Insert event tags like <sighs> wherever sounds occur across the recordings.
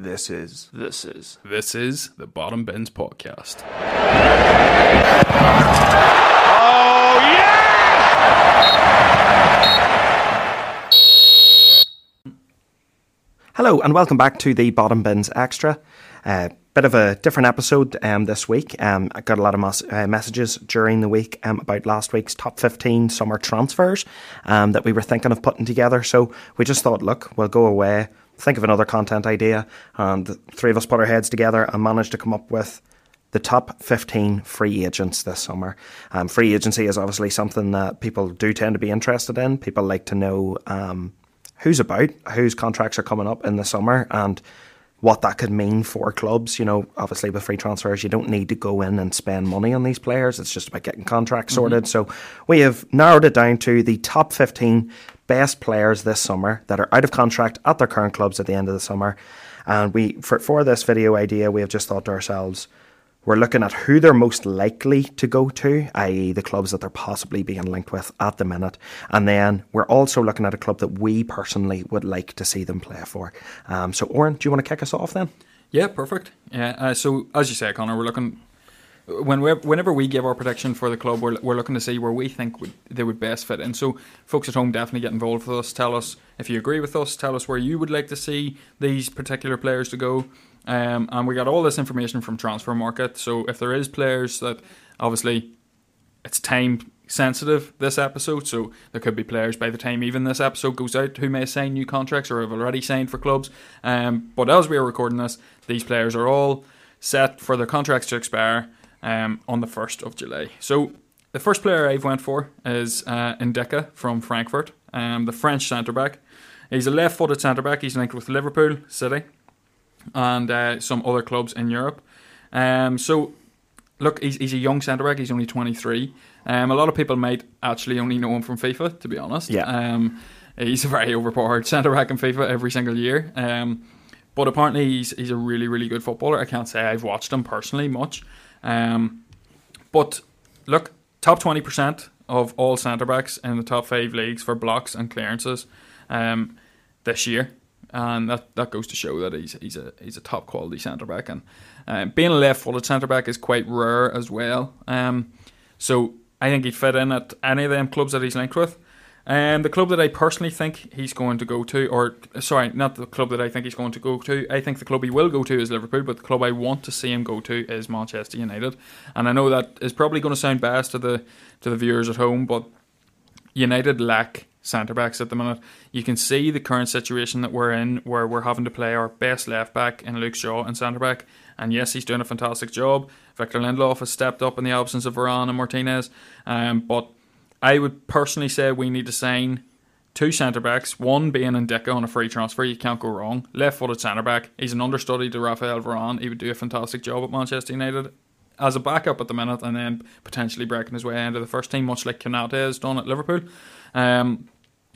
This is. This is. This is the Bottom Bins Podcast. Oh, yeah! Hello, and welcome back to the Bottom Bins Extra. Uh, bit of a different episode um, this week. Um, I got a lot of mas- uh, messages during the week um, about last week's top 15 summer transfers um, that we were thinking of putting together. So we just thought, look, we'll go away, think of another content idea, and the three of us put our heads together and managed to come up with the top 15 free agents this summer. Um, free agency is obviously something that people do tend to be interested in. People like to know um, who's about, whose contracts are coming up in the summer, and what that could mean for clubs. You know, obviously with free transfers, you don't need to go in and spend money on these players. It's just about getting contracts sorted. So we have narrowed it down to the top 15 best players this summer that are out of contract at their current clubs at the end of the summer. And we, for, for this video idea, we have just thought to ourselves, we're looking at who they're most likely to go to, i.e., the clubs that they're possibly being linked with at the minute. And then we're also looking at a club that we personally would like to see them play for. Um, so, Oran, do you want to kick us off then? Yeah, perfect. Yeah. Uh, so as you say, Connor, we're looking whenever we give our prediction for the club, we're, we're looking to see where we think they would best fit in. So, folks at home definitely get involved with us. Tell us if you agree with us. Tell us where you would like to see these particular players to go. Um, and we got all this information from Transfermarkt. So, if there is players that obviously it's time sensitive this episode, so there could be players by the time even this episode goes out who may sign new contracts or have already signed for clubs. Um, but as we are recording this, these players are all set for their contracts to expire um, on the 1st of July. So the first player I've went for is uh, Ndicka from Frankfurt, um, the French centre back. He's a left-footed centre back. He's linked with Liverpool City and uh, some other clubs in Europe. Um, so look, he's, he's a young centre back. He's only 23. Um, a lot of people might actually only know him from FIFA, to be honest. Yeah. Um, he's a very overpowered <laughs> centre back in FIFA every single year. Um, but apparently he's he's a really really good footballer. I can't say I've watched him personally much, um, but look, top twenty percent of all centre backs in the top five leagues for blocks and clearances um, this year, and that, that goes to show that he's he's a he's a top quality centre back, and uh, being a left footed centre back is quite rare as well. Um, so I think he'd fit in at any of them clubs that he's linked with. And the club that I personally think he's going to go to, or sorry, not the club that I think he's going to go to. I think the club he will go to is Liverpool, but the club I want to see him go to is Manchester United. And I know that is probably going to sound biased to the to the viewers at home, but United lack centre backs at the minute. You can see the current situation that we're in, where we're having to play our best left back in Luke Shaw and centre back. And yes, he's doing a fantastic job. Victor Lindelof has stepped up in the absence of Varane and Martinez, um, but I would personally say we need to sign two centre backs, one being Ndicka on a free transfer. You can't go wrong. Left footed centre back. He's an understudy to Rafael Varane. He would do a fantastic job at Manchester United as a backup at the minute and then potentially breaking his way into the first team, much like Konate has done at Liverpool. Um,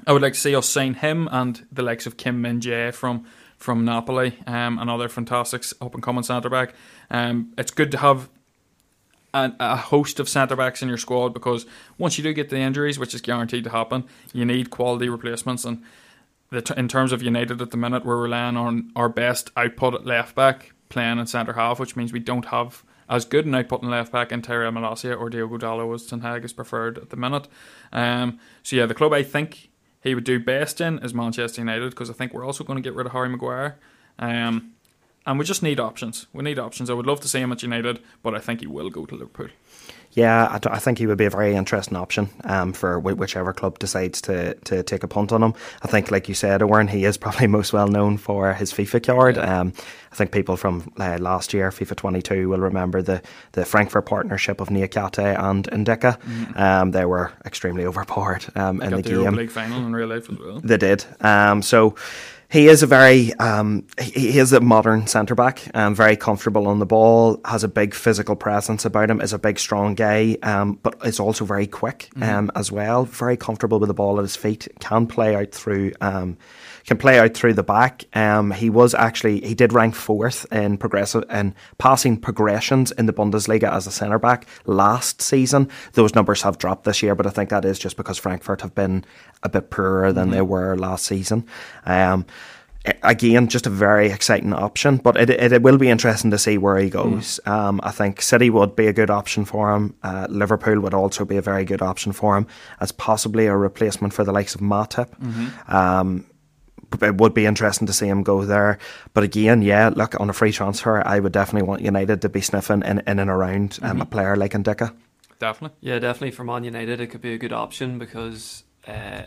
I would like to see us sign him and the likes of Kim Min Jae from from Napoli, um, another fantastic up and coming centre back. Um, it's good to have a, a host of centre backs in your squad because once you do get the injuries, which is guaranteed to happen, you need quality replacements. And the in terms of United at the minute, we're relying on our best output at left back playing in centre half, which means we don't have as good an output in left back in Tyrell Malacia or Diogo Dalot as Ten Hag is preferred at the minute. Um, so yeah, the club I think he would do best in is Manchester United because I think we're also going to get rid of Harry Maguire. Um, and we just need options. We need options. I would love to see him at United, but I think he will go to Liverpool. Yeah, I, d- I think he would be a very interesting option um, for wh- whichever club decides to, to take a punt on him. I think, like you said, Owen, he is <laughs> probably most well known for his FIFA card. Um, I think people from uh, last year, FIFA 22, will remember the, the Frankfurt partnership of Niakate and Ndicka. Um, they were extremely overpowered um, in the the Europa game. League final in real life as well. They did. Um, so he is a very um, he is a modern centre back, um, very comfortable on the ball, has a big physical presence about him, is a big strong guy, um, but is also very quick um, as well. Very comfortable with the ball at his feet, can play out through. Um, can play out through the back. Um, he was actually he did rank fourth in progressive in passing progressions in the Bundesliga as a centre back last season. Those numbers have dropped this year, but I think that is just because Frankfurt have been a bit poorer than they were last season. Um, again, just a very exciting option. But it, it, it will be interesting to see where he goes. Mm. Um, I think City would be a good option for him. Uh, Liverpool would also be a very good option for him as possibly a replacement for the likes of Matip. Mm-hmm. Um, it would be interesting to see him go there. But again, yeah, look, on a free transfer, I would definitely want United to be sniffing in, in and around um, mm-hmm. a player like Ndicka. Definitely. Yeah, definitely for Man United, it could be a good option because uh,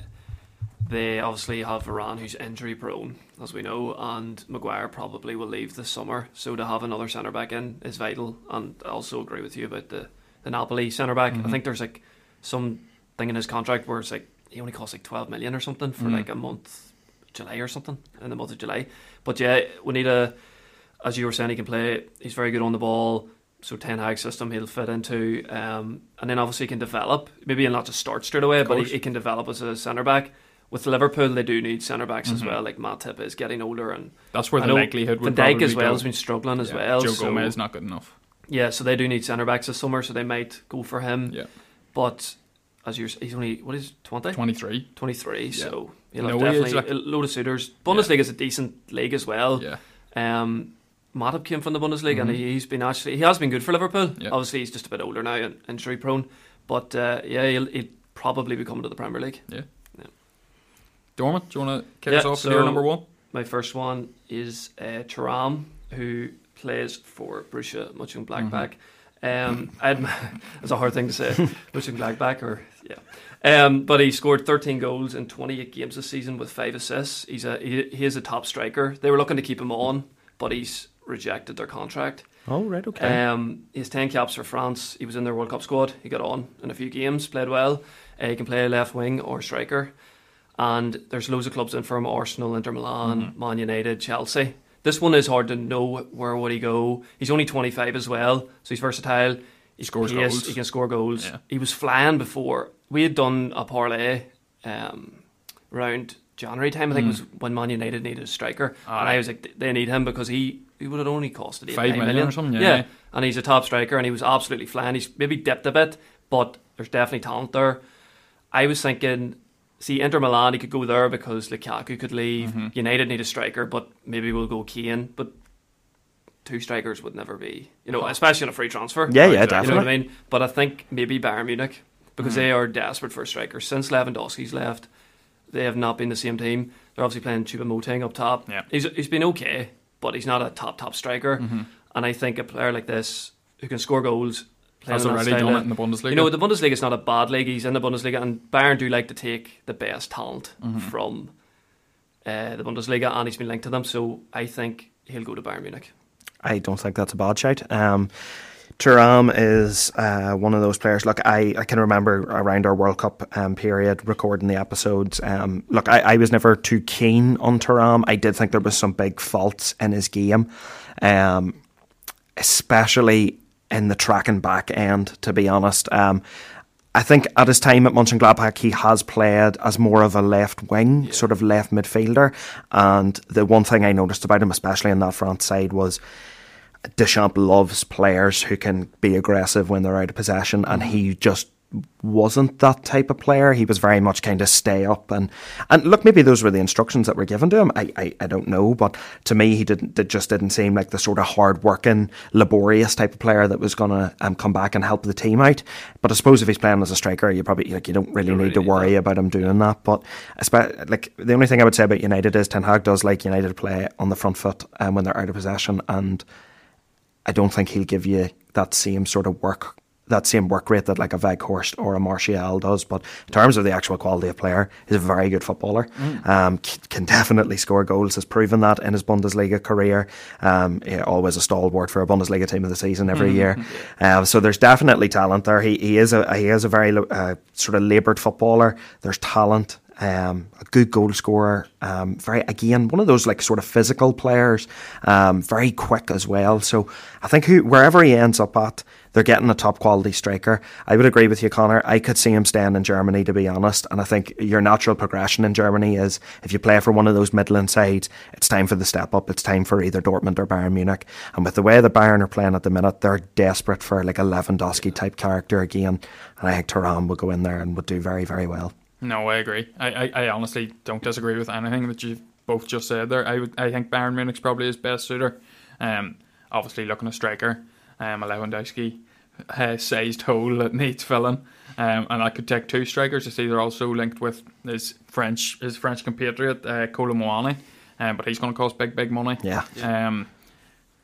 they obviously have Varane, who's injury prone, as we know, and Maguire probably will leave this summer. So to have another centre back in is vital. And I also agree with you about the, the Napoli centre back. Mm-hmm. I think there's like some thing in his contract where it's like he only costs like 12 million or something for mm-hmm. like a month, July or something, in the month of July. But yeah, we need a, as you were saying, he can play, he's very good on the ball. So Ten Hag system he'll fit into, um, and then obviously he can develop. Maybe he'll not just start straight away, but he, he, can develop as a centre back with Liverpool, they do need centre backs mm-hmm. as well. Like Matip is getting older, and that's where the likelihood would. Be. Van Dijk as well has been struggling as yeah. well. Joe so, Gomez not good enough. Yeah, so they do need centre backs this summer, so they might go for him. Yeah, but as you're, he's only what is 20? 23. 23, yeah. so you know no, definitely like, a load of suitors. Bundesliga yeah. is a decent league as well. Yeah. Um, Matip came from the Bundesliga mm-hmm. and he's been actually he has been good for Liverpool. Yeah. Obviously, he's just a bit older now and injury prone, but uh, yeah, he'll, he'll probably be coming to the Premier League. Yeah. Dorman, do you want to kick yeah, us off so with your number one? My first one is uh, Thuram, who plays for Borussia Mönchengladbach. Mm-hmm. Um, I'd, it's <laughs> a hard thing to say, Mönchengladbach, or yeah. Um, but he scored 13 goals in 28 games this season with five assists. He's a he, he is a top striker. They were looking to keep him on, but he's rejected their contract. Oh right, okay. Um, he has 10 caps for France. He was in their World Cup squad. He got on in a few games, played well. Uh, he can play left wing or striker and there's loads of clubs in from Arsenal, Inter Milan, mm-hmm. Man United, Chelsea. This one is hard to know where would he go. He's only 25 as well, so he's versatile. He scores he goals. he can score goals. Yeah. He was flying before. We had done a parlay um, around January time. I think mm. it was when Man United needed a striker, and I was like, they need him because he he would have only costed eight, five million, million or something. Yeah. yeah, and he's a top striker, and he was absolutely flying. He's maybe dipped a bit, but there's definitely talent there. I was thinking see Inter Milan, he could go there because Lukaku could leave. Mm-hmm. United need a striker, but maybe we'll go Kane. But two strikers would never be, you know, especially on a free transfer. Yeah, yeah, definitely. You know what I mean? But I think maybe Bayern Munich because mm-hmm. they are desperate for a striker. Since Lewandowski's left, they have not been the same team. They're obviously playing Choupo-Moting up top. Yeah. He's he's been okay, but he's not a top top striker. Mm-hmm. And I think a player like this who can score goals has already done it in the Bundesliga. You know, the Bundesliga is not a bad league. He's in the Bundesliga, and Bayern do like to take the best talent mm-hmm. from uh, the Bundesliga, and he's been linked to them. So I think he'll go to Bayern Munich. I don't think that's a bad shout. Um, Thuram is uh, one of those players. Look, I, I can remember around our World Cup um, period recording the episodes. Um, look, I, I was never too keen on Thuram. I did think there was some big faults in his game, um, especially in the track and back end, to be honest. Um, I think at his time at Mönchengladbach, he has played as more of a left wing, yeah. sort of left midfielder. And the one thing I noticed about him, especially in that front side, was Deschamps loves players who can be aggressive when they're out of possession, and mm-hmm. he just wasn't that type of player. He was very much kind of stay up and and look, maybe those were the instructions that were given to him. I, I, I don't know, but to me, he didn't. It just didn't seem like the sort of hard working, laborious type of player that was going to um, come back and help the team out. But I suppose if he's playing as a striker, you probably like you don't really you need really to worry need about him doing that. But like the only thing I would say about United is Ten Hag does like United play on the front foot um, when they're out of possession, and I don't think he'll give you that same sort of work that same work rate that like a Weghorst or a Martial does. But in terms of the actual quality of player, he's a very good footballer. Mm. Um, can definitely score goals. Has proven that in his Bundesliga career. Um, yeah, always a stalwart for a Bundesliga team of the season every mm year. Um, so there's definitely talent there. He, he is a he is a very uh, sort of laboured footballer. There's talent. Um, a good goal scorer, um, very again one of those like sort of physical players, um, very quick as well. So I think who, wherever he ends up at, they're getting a top quality striker. I would agree with you, Connor. I could see him staying in Germany, to be honest. And I think your natural progression in Germany is if you play for one of those Midland sides, it's time for the step up. It's time for either Dortmund or Bayern Munich. And with the way the Bayern are playing at the minute, they're desperate for like a Lewandowski type character again. And I think Thuram will go in there and would do very, very well. No, I agree. I, I, I honestly don't disagree with anything that you've both just said there. I would, I think Bayern Munich's probably his best suitor. Um, obviously looking a striker, um, a Lewandowski uh, sized hole that needs filling. Um, and I could take two strikers. I see they're also linked with his French his French compatriot uh, Kolo Muani, um, but he's going to cost big big money. Yeah. Um,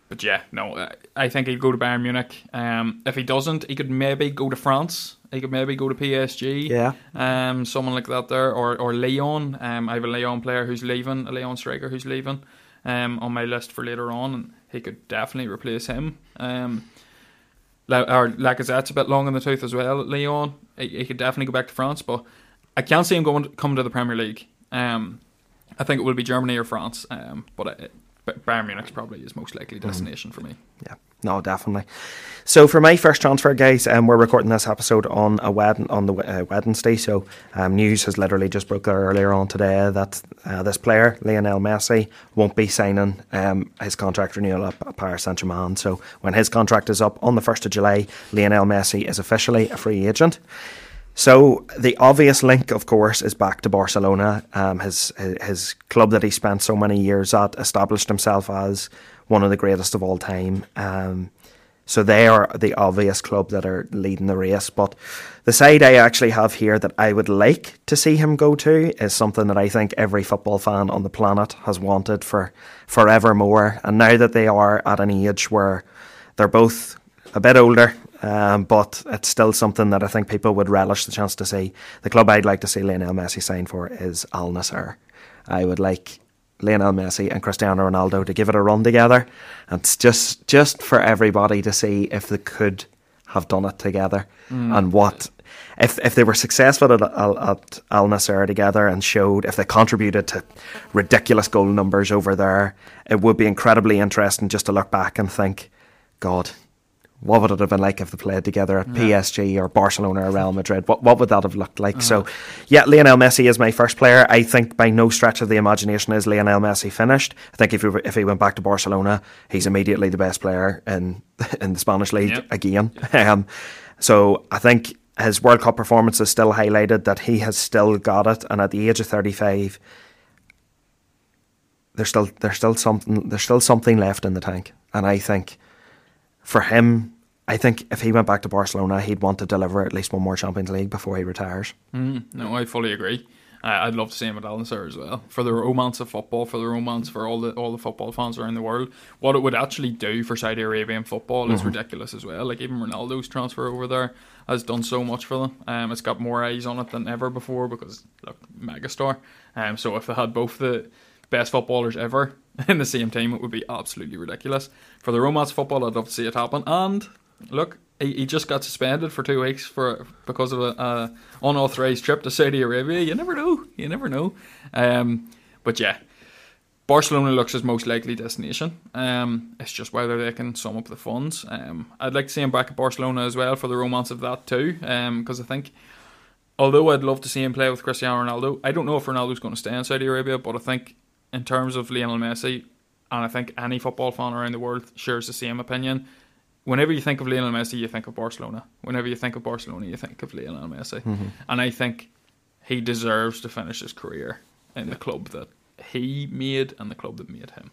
but yeah, no, I- I think he'd go to Bayern Munich. Um, if he doesn't, he could maybe go to France. He could maybe go to PSG. Yeah. Um, someone like that there, or or Lyon. Um, I have a Lyon player who's leaving, a Lyon striker who's leaving. Um, on my list for later on, and he could definitely replace him. Um, or Lacazette's a bit long in the tooth as well. Lyon, he, he could definitely go back to France, but I can't see him going come to the Premier League. Um, I think it will be Germany or France. Um, but it, but Bayern Munich's probably his most likely destination for me. Yeah, no, definitely. So for my first transfer, guys, um, we're recording this episode on a wed- on the uh, Wednesday. So um, news has literally just broke there earlier on today that uh, this player Lionel Messi won't be signing um, his contract renewal at Paris Saint Germain. So when his contract is up on the first of July, Lionel Messi is officially a free agent. So the obvious link, of course, is back to Barcelona. Um, his his club that he spent so many years at established himself as one of the greatest of all time. Um, so they are the obvious club that are leading the race. But the side I actually have here that I would like to see him go to is something that I think every football fan on the planet has wanted for forevermore. And now that they are at an age where they're both a bit older, um, but it's still something that I think people would relish the chance to see. The club I'd like to see Lionel Messi sign for is Al Nassr. I would like Lionel Messi and Cristiano Ronaldo to give it a run together, and it's just just for everybody to see if they could have done it together and what. If, if they were successful at, Al- at Al Nassr together and showed if they contributed to ridiculous goal numbers over there, it would be incredibly interesting just to look back and think, God, what would it have been like if they played together at PSG or Barcelona or <laughs> Real Madrid? What what would that have looked like? So, yeah, Lionel Messi is my first player. I think by no stretch of the imagination is Lionel Messi finished. I think if he, if he went back to Barcelona, he's immediately the best player in <laughs> in the Spanish league Yep. again. <laughs> Um, so I think his World Cup performance has still highlighted that he has still got it, and at the age of thirty five. There's still there's still something there's still something left in the tank, and I think for him, I think if he went back to Barcelona, he'd want to deliver at least one more Champions League before he retires. Mm, no, I fully agree. I I'd love to see him at Al Nassr as well for the romance of football, for the romance for all the all the football fans around the world. What it would actually do for Saudi Arabian football is ridiculous as well. Like even Ronaldo's transfer over there has done so much for them. Um, it's got more eyes on it than ever before because look, megastar. Um, so if they had both the best footballers ever <laughs> in the same team, it would be absolutely ridiculous. For the romance football, I'd love to see it happen. And look, he, he just got suspended for two weeks for because of a, a unauthorized trip to Saudi Arabia. You never know. You never know. Um, but yeah, Barcelona looks his most likely destination. Um, it's just whether they can sum up the funds. Um, I'd like to see him back at Barcelona as well for the romance of that too. Because I think, although I'd love to see him play with Cristiano Ronaldo, I don't know if Ronaldo's going to stay in Saudi Arabia. But I think in terms of Lionel Messi, and I think any football fan around the world shares the same opinion. Whenever you think of Lionel Messi, you think of Barcelona. Whenever you think of Barcelona, you think of Lionel Messi. Mm-hmm. And I think he deserves to finish his career in the club that he made and the club that made him.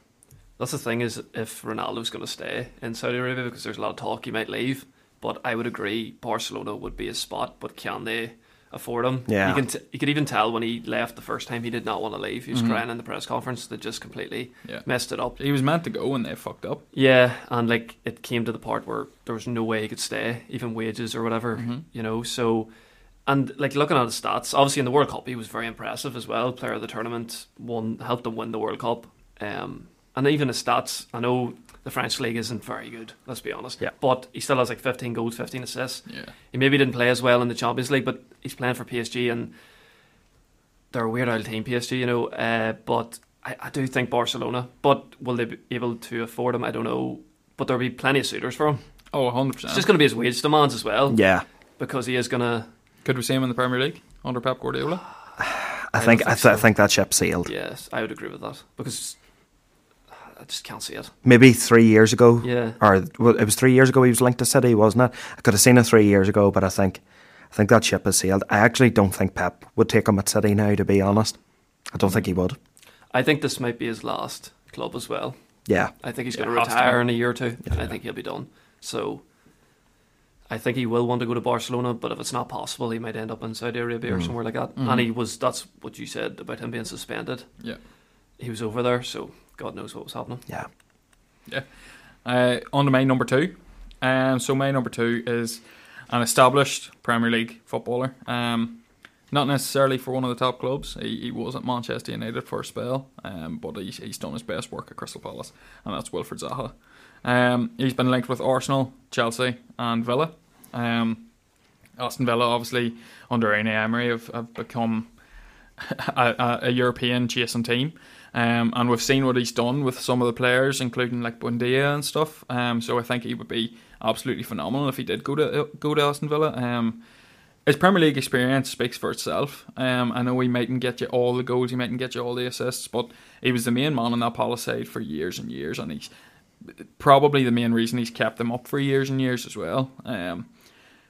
That's the thing is if Ronaldo's going to stay in Saudi Arabia because there's a lot of talk he might leave. But I would agree Barcelona would be a spot, but can they afford him? Yeah. you can t- you could even tell when he left the first time he did not want to leave. He was crying in the press conference. They just completely Yeah. messed it up. He was meant to go and they fucked up. Yeah, and like it came to the part where there was no way he could stay, even wages or whatever, you know. So, and like looking at his stats, obviously in the World Cup he was very impressive as well. Player of the tournament, won, helped them win the World Cup. Um, and even his stats, I know the French league isn't very good. Let's be honest. Yeah. But he still has like 15 goals, 15 assists. Yeah. He maybe didn't play as well in the Champions League, but he's playing for PSG and they're a weird old team, PSG, you know. Uh, but I, I do think Barcelona. But will they be able to afford him? I don't know. But there'll be plenty of suitors for him. Oh, 100%. It's just going to be his wage demands as well, Yeah, because he is going to. Could we see him in the Premier League under Pep Guardiola? <sighs> I I think don't I, think th- I think that ship sailed. Yes, I would agree with that because I just can't see it. Maybe three years ago, Yeah. or well, it was three years ago he was linked to City, wasn't it? I could have seen it three years ago, but I think I think that ship has sailed. I actually don't think Pep would take him at City now. To be honest, I don't think he would. I think this might be his last club as well. Yeah, I think he's going to to retire be. in a year or two, and I think he'll be done. So I think he will want to go to Barcelona, but if it's not possible, he might end up in Saudi Arabia or mm. somewhere like that. And mm-hmm. he was that's what you said about him being suspended. Yeah. He was over there, so God knows what was happening. yeah. Yeah. Uh, on to my number two. Um, so my number two is an established Premier League footballer. Um, not necessarily for one of the top clubs. He, he was at Manchester United for a spell, um, but he's, he's done his best work at Crystal Palace, and that's Wilfried Zaha. Um, he's been linked with Arsenal, Chelsea, and Villa. Um, Aston Villa, obviously, under Unai Emery, have, have become <laughs> a, a, a European chasing team. Um, and we've seen what he's done with some of the players, including like Buendia and stuff. Um, so I think he would be absolutely phenomenal if he did go to go to Aston Villa. Um, his Premier League experience speaks for itself. Um, I know he mightn't get you all the goals, he mightn't get you all the assists, but he was the main man on that Palace side for years and years, and he's probably the main reason he's kept them up for years and years as well. Um,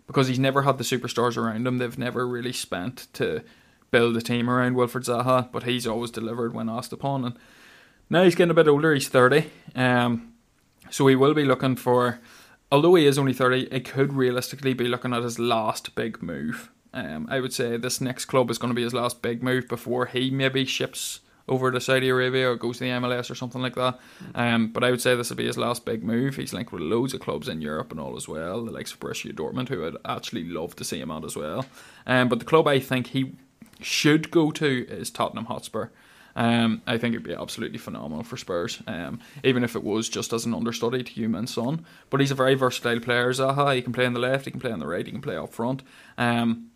because he's never had the superstars around him. They've never really spent to build a team around Wilfried Zaha, but he's always delivered when asked upon. And now he's getting a bit older. He's thirty, um, so he will be looking for. Although he is only thirty, it could realistically be looking at his last big move. Um, I would say this next club is going to be his last big move before he maybe ships over to Saudi Arabia or goes to the MLS or something like that. Um, but I would say this will be his last big move. He's linked with loads of clubs in Europe and all as well, the likes of Borussia Dortmund, who I'd actually love to see him at as well. Um, but the club I think he should go to is Tottenham Hotspur. Um, I think it'd be absolutely phenomenal for Spurs, um, even if it was just as an understudy to Heung-min Son. But he's a very versatile player, Zaha. He can play on the left, he can play on the right, he can play up front. Um,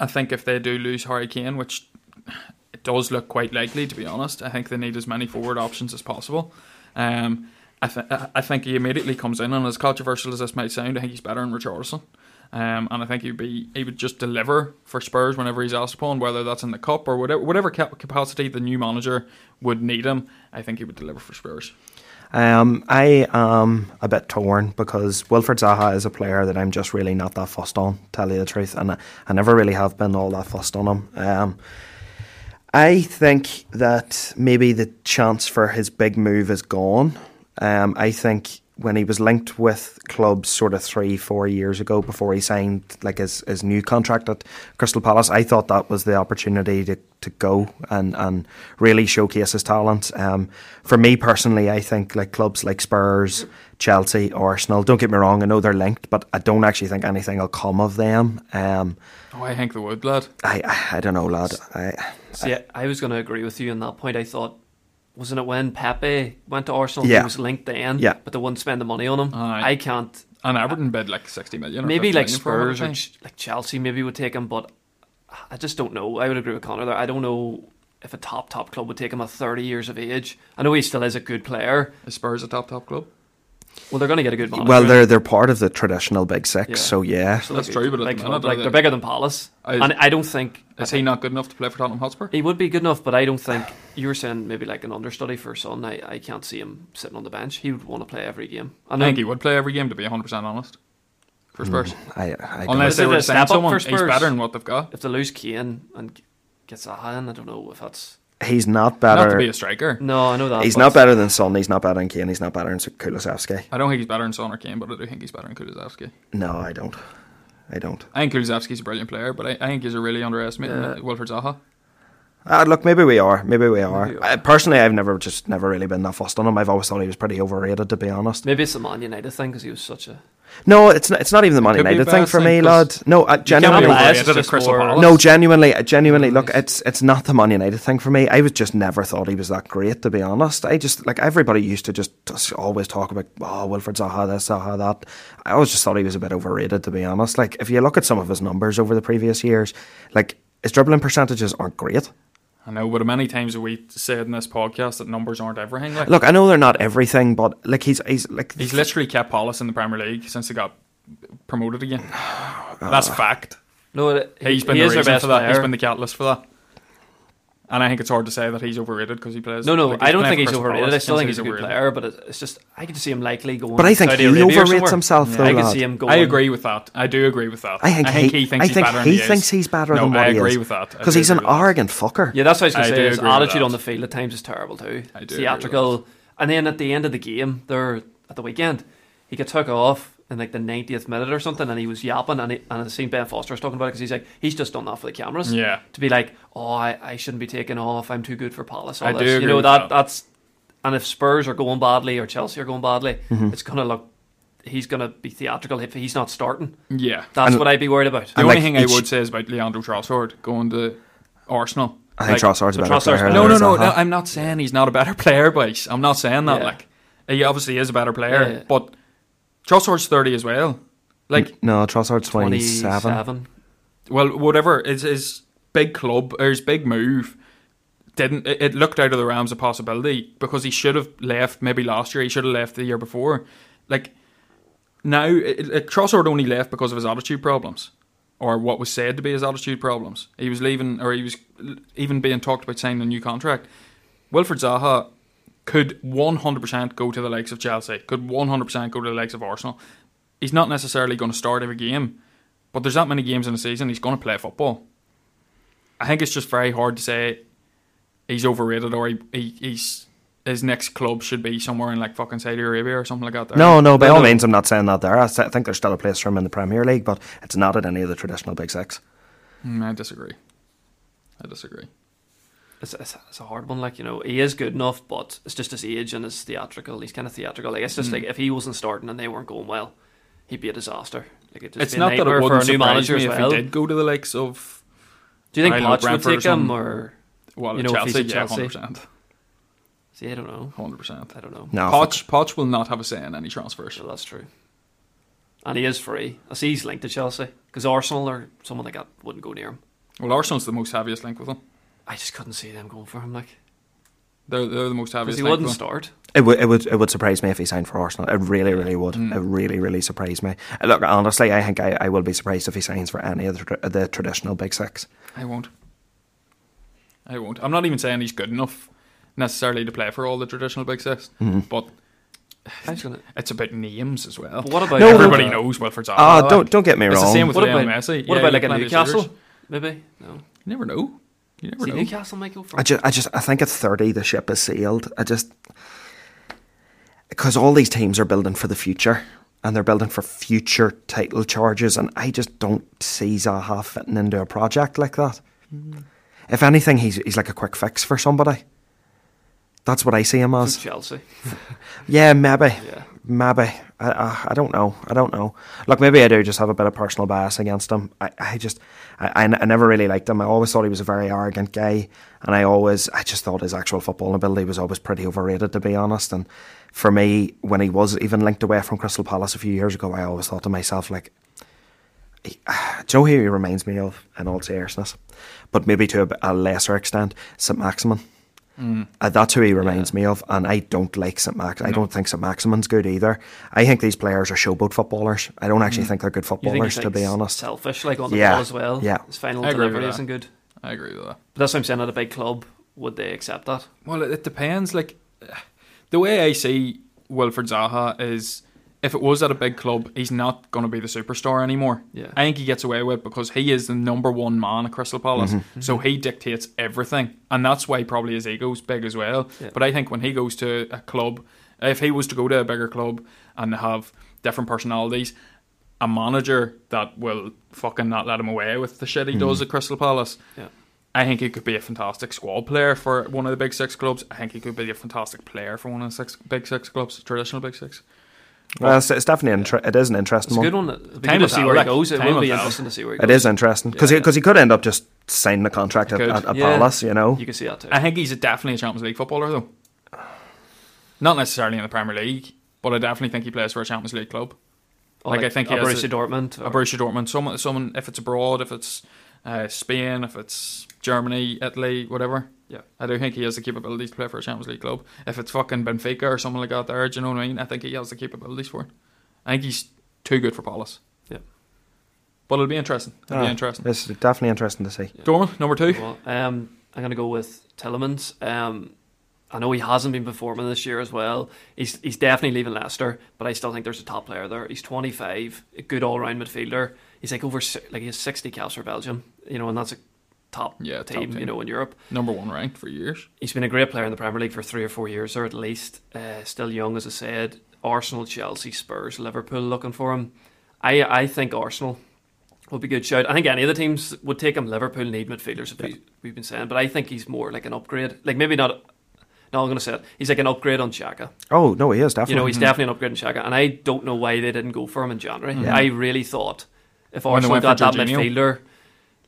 I think if they do lose Harry Kane, which it does look quite likely, to be honest, I think they need as many forward options as possible. Um, I, th- I think he immediately comes in, and as controversial as this might sound, I think he's better than Richarlison. Um, and I think he'd be he would just deliver for Spurs whenever he's asked upon, whether that's in the cup or whatever whatever capacity the new manager would need him. I think he would deliver for Spurs. Um, I am a bit torn because Wilfried Zaha is a player that I'm just really not that fussed on, tell you the truth, and I, I never really have been all that fussed on him. Um, I think that maybe the chance for his big move is gone. Um, I think when he was linked with clubs sort of three, four years ago before he signed like his, his new contract at Crystal Palace, I thought that was the opportunity to, to go and, and really showcase his talents. Um, for me personally, I think like clubs like Spurs, Chelsea, Arsenal, don't get me wrong, I know they're linked, but I don't actually think anything will come of them. Um, Oh, I think the would, lad. I, I I don't know, lad. I, See, I, I was going to agree with you on that point. I thought, wasn't it when Pepe went to Arsenal? Yeah. He was linked then, Yeah. but they wouldn't spend the money on him. Aye. I can't. And Everton bid like sixty million. Or Maybe like million for him, I Spurs or. Ch- like Chelsea maybe would take him, but I just don't know. I would agree with Connor there. I don't know if a top top club would take him at 30 years of age. I know he still is a good player. Is Spurs a top top club? Well, they're going to get a good manager. well, they're they're part of the traditional big six, Yeah. so yeah. So That's true, but like, the minute, like they're they're bigger than Palace, I- and I don't think Is he not good enough to play for Tottenham Hotspur? He would be good enough, but I don't think you were saying maybe like an understudy for Son. I, I can't see him sitting on the bench. He would want to play every game. I think he would play every game. To be hundred percent honest, for Spurs. Mm, I, I don't Unless Is they it were a to sign someone, he's better than what they've got. if they lose Kane and get Zaha in, I don't know if that's he's not better. Not to be a striker. no. I know that He's not better than Son. He's not better than Kane. He's not better than Kulusevski. I don't think he's better than Son or Kane, but I do think he's better than Kulusevski. No, I don't. I don't. I think Kulusevski's a brilliant player, but I, I think he's a really underestimated Yeah. Wilfried Zaha. Uh, look, maybe we are. Maybe we are. Maybe we are. Uh, personally, I've never just never really been that fussed on him. I've always thought he was pretty overrated, to be honest. Maybe it's the Man United thing because he was such a. No, it's not. It's not even the Man could be United thing for me, me, 'cause lad. No, uh, Can't genuinely. be biased, overrated at just Crystal more- Palace. No, genuinely, genuinely. Look, it's it's not the Man United thing for me. I was just never thought he was that great, to be honest. I just like everybody used to just, just always talk about oh Wilfried Zaha this, Zaha that. I always just thought he was a bit overrated, to be honest. Like if you look at some of his numbers over the previous years, like his dribbling percentages aren't great. I know, but many times have we said in this podcast that numbers aren't everything. Like, Look, I know they're not everything, but like he's he's like he's literally kept Palace in the Premier League since they got promoted again. <sighs> That's fact. No, it- He's been he the is their reason best for that. player. He's been the catalyst for that. And I think it's hard to say that he's overrated because he plays. No, no, like, I don't think he's overrated. Palace. I still think say he's a good overrated. player, but it's just I can see him likely going. But I think Saudi he Arabia overrates somewhere. himself, though, I can lad. see him going. I agree with that. I do agree with that. I think, he, thinks I he's think better than he he thinks he's better No, than what I he agree is. with that. Because he's an agree with that. arrogant fucker. Yeah, that's what I was going to say. His attitude on the field at times is terrible too. I do Theatrical, and then at the end of the game, there at the weekend, he got took off in like the 90th minute or something, and he was yapping, and, he, and I seen Ben Foster was talking about it because he's like, he's just done that for the cameras. Yeah. to be like, oh, I, I shouldn't be taking off. I'm too good for Palace. All I this. do you know with that, that. that's and if Spurs are going badly or Chelsea are going badly, Mm-hmm. it's gonna look. He's gonna be theatrical if he's not starting. Yeah. That's And- what I'd be worried about. The only like, thing I would say is about Leandro Trossard going to Arsenal. I think Like, Trossard's a so better Trossard's player. No, no, no, no. I'm not saying he's not a better <laughs> player, but I'm not saying that. Yeah. Like, he obviously is a better player, Yeah. but Trossard's 30 as well. Like, No, Trossard's 27. 27. well, whatever. His, his big club or his big move didn't. It, it looked out of the realms of possibility because he should have left maybe last year. He should have left the year before. Like now, it, it, Trossard only left because of his attitude problems, or what was said to be his attitude problems. He was leaving, or he was even being talked about signing a new contract. Wilfried Zaha could 100% go to the likes of Chelsea, could 100% go to the likes of Arsenal. He's not necessarily going to start every game, but there's that many games in a season, he's going to play football. I think it's just very hard to say he's overrated or he, he, he's his next club should be somewhere in like fucking Saudi Arabia or something like that. there. No, no, by all no. means, I'm not saying that there. I think there's still a place for him in the Premier League, but it's not at any of the traditional Big Six. Mm, I disagree. I disagree. It's, it's, it's a hard one. Like you know, he is good enough, but it's just his age and his theatrical. He's kind of theatrical. Like it's just Mm. like if he wasn't starting and they weren't going well, he'd be a disaster. Like it'd just It's be a not that nightmare it for wouldn't a new surprise manager me as if well. he did go to the likes of Do you think I Poch would Brentford or take him or? well, You know, if he's Chelsea, yeah, Chelsea. hundred percent, See, I don't know. hundred percent. I don't know. No. Poch, Poch will not have a say in any transfers. So that's true. And he is free. I see he's linked to Chelsea because Arsenal or someone like that wouldn't go near him. Well, Arsenal's the most heaviest link with him. I just couldn't see them going for him, like They're, they're the most because heaviest he wouldn't with start. It would, it would, it would surprise me if he signed for Arsenal. It really, really would. Mm. It really, really surprise me. Uh, Look, honestly, I think I, I will be surprised if he signs for any of the, tra- the traditional Big Six. I won't. I won't. I'm not even saying he's good enough necessarily to play for all the traditional big 6 Mm-hmm. but <sighs> gonna. it's about names as well. But what about No, Everybody knows Wilfried Zaha. Ah, like, don't don't get me It's wrong. the same with What Lionel about Messi. what Yeah, about like you a Newcastle? Maybe no. You never know. You never See, know. Newcastle might go for. I just, I just, I think at thirty the ship is sailed. I just because all these teams are building for the future and they're building for future title charges, and I just don't see Zaha fitting into a project like that. Mm. If anything, he's he's like a quick fix for somebody. That's what I see him as. Chelsea. <laughs> Yeah, maybe, Yeah. Maybe. I, I, I don't know. I don't know. Look, maybe I do just have a bit of personal bias against him. I, I just, I, I, never really liked him. I always thought he was a very arrogant guy, and I always, I just thought his actual footballing ability was always pretty overrated, to be honest. And for me, when he was even linked away from Crystal Palace a few years ago, I always thought to myself, like, Joe <sighs> here reminds me of, in all seriousness, but maybe to a, a lesser extent, St Maximin. Uh, that's who he reminds me of, and I don't like St Max. I don't think St Maximin's good either. I think these players are showboat footballers. I don't actually think they're good You think footballers, he's to be honest. selfish, like on the Yeah, ball as well. yeah. his final I agree with delivery isn't good. I agree with that. But that's what I'm saying. At a big club, would they accept that? Well, it, it depends. Like the way I see Wilfried Zaha is, if it was at a big club, he's not going to be the superstar anymore. Yeah. I think he gets away with it because he is the number one man at Crystal Palace, mm-hmm. so he dictates everything, and that's why probably his ego's big as well. Yeah. But I think when he goes to a club, if he was to go to a bigger club and have different personalities. A manager that will fucking not let him away with the shit he does mm-hmm. at Crystal Palace. Yeah. I think he could be a fantastic squad player for one of the big six clubs. I think he could be a fantastic player for one of the six big six clubs, traditional big six. Well, it's, it's definitely inter- it is an interesting It's a one. good one. It'll be Time good will to see tell, where he like, goes. It time will will be tell. interesting to see where he It goes. is interesting because Yeah, he, 'cause he could end up just signing a contract at, Could. at, at Yeah. Palace, you know. You can see that too. I think he's a definitely a Champions League footballer though. Not necessarily in the Premier League, but I definitely think he plays for a Champions League club. Or like, I think he a has Borussia a- Dortmund. A Borussia Dortmund, someone, someone. If it's abroad, if it's uh, Spain, if it's Germany, Italy, whatever. Yeah. I do think he has the capabilities to play for a Champions League club. If it's fucking Benfica or someone like that, there, do you know what I mean? I think he has the capabilities for it. I think he's too good for Palace. Yeah. But it'll be interesting. It'll Ah, be interesting. It's definitely interesting to see. Dorman, number two. Well, um, I'm going to go with Tielemans. Um, I know he hasn't been performing this year as well. He's he's definitely leaving Leicester, but I still think there's a top player there. He's 25, a good all round midfielder. He's like over like he has 60 caps for Belgium, you know, and that's a top, Yeah, top team, team. you know, in Europe. Number one ranked for years. He's been a great player in the Premier League for three or four years, or at least. Uh, still young, as I said. Arsenal, Chelsea, Spurs, Liverpool looking for him. I I think Arsenal would be a good shout. I think any of the teams would take him. Liverpool need midfielders, we, we've been saying, but I think he's more like an upgrade. Like maybe not. No, I'm going to say it. He's like an upgrade on Xhaka. Oh no, he is definitely. You know, he's definitely an upgrade on Xhaka, and I don't know why they didn't go for him in January. Yeah. I really thought if Arsenal got that Jorginho. midfielder,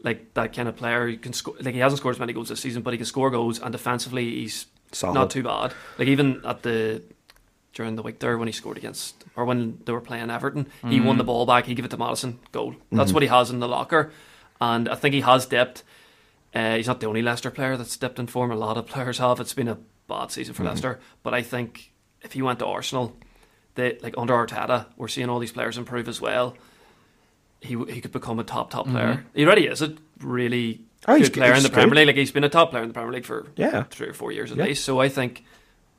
like that kind of player, you can score. Like he hasn't scored as many goals this season, but he can score goals, and defensively he's Solid. not too bad. Like even at the during the week there when he scored against or when they were playing Everton, he won mm. the ball back. He gave it to Maddison, goal. That's mm-hmm. what he has in the locker, and I think he has dipped. Uh, he's not the only Leicester player that's dipped in form. A lot of players have. It's been a bad season for mm-hmm. Leicester, but I think if he went to Arsenal, they like under Arteta, we're seeing all these players improve as well. He he could become a top top player. He already is a really Oh, he's good player in the Premier good. League. Like he's been a top player in the Premier League for Yeah. three or four years at Yeah. least. So I think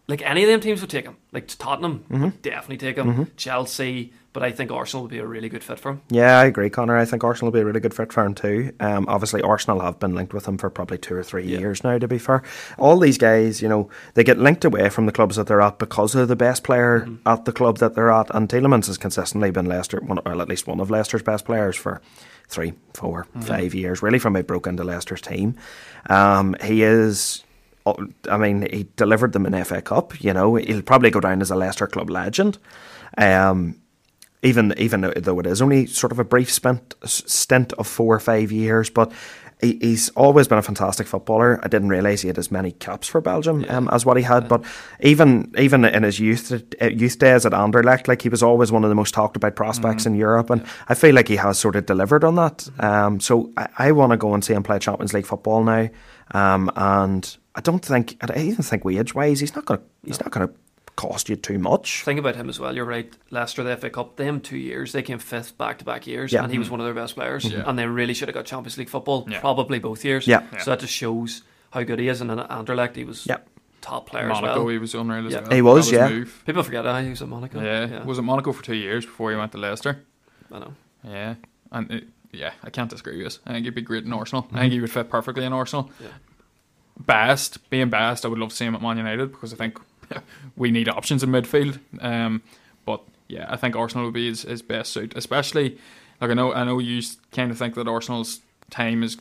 like any of them teams would take him. Like Tottenham Mm-hmm. would definitely take him. Chelsea, but I think Arsenal would be a really good fit for him. Yeah, I agree, Connor. I think Arsenal will be a really good fit for him too. Um, obviously, Arsenal have been linked with him for probably two or three Yeah. years now. To be fair, all these guys, you know, they get linked away from the clubs that they're at because they're the best player Mm-hmm. at the club that they're at. And Tielemans has consistently been Leicester, one, or at least one of Leicester's best players for three, four, Mm-hmm. five years. Really, from he broke into Leicester's team, um, he is. oh, I mean, he delivered them an FA Cup. You know, he'll probably go down as a Leicester club legend. Um, even even though it is only sort of a brief spent, stint of four or five years, but he, he's always been a fantastic footballer. I didn't realise he had as many caps for Belgium um, as what he had, but even even in his youth uh, youth days at Anderlecht, like he was always one of the most talked about prospects in Europe, and I feel like he has sort of delivered on that. Um, so I, I want to go and see him play Champions League football now, um, and I don't think I even think wage wise he's not gonna he's not gonna cost you too much. Think about him as well. You're right. Leicester, the FA Cup, them two years, they came fifth back to back years, Yeah. and he was one of their best players. Mm-hmm. And they really should have got Champions League football, Yeah. probably both years. Yeah. So that just shows how good he is. And in Anderlecht, he was Yeah. top player Monaco, as well. he was unreal as Yeah. well. He was, That yeah. move. People forget uh, he was at Monaco. Yeah. was it Monaco for two years before he went to Leicester? I know. Yeah, and it, yeah, I can't disagree with this. I think he'd be great in mm-hmm. Arsenal. I think he would fit perfectly in Arsenal. Yeah. Best, being best, I would love to see him at Man United because I think <laughs> we need options in midfield. Um, but yeah, I think Arsenal would be his, his best suit, especially like I know I know you kind of think that Arsenal's time is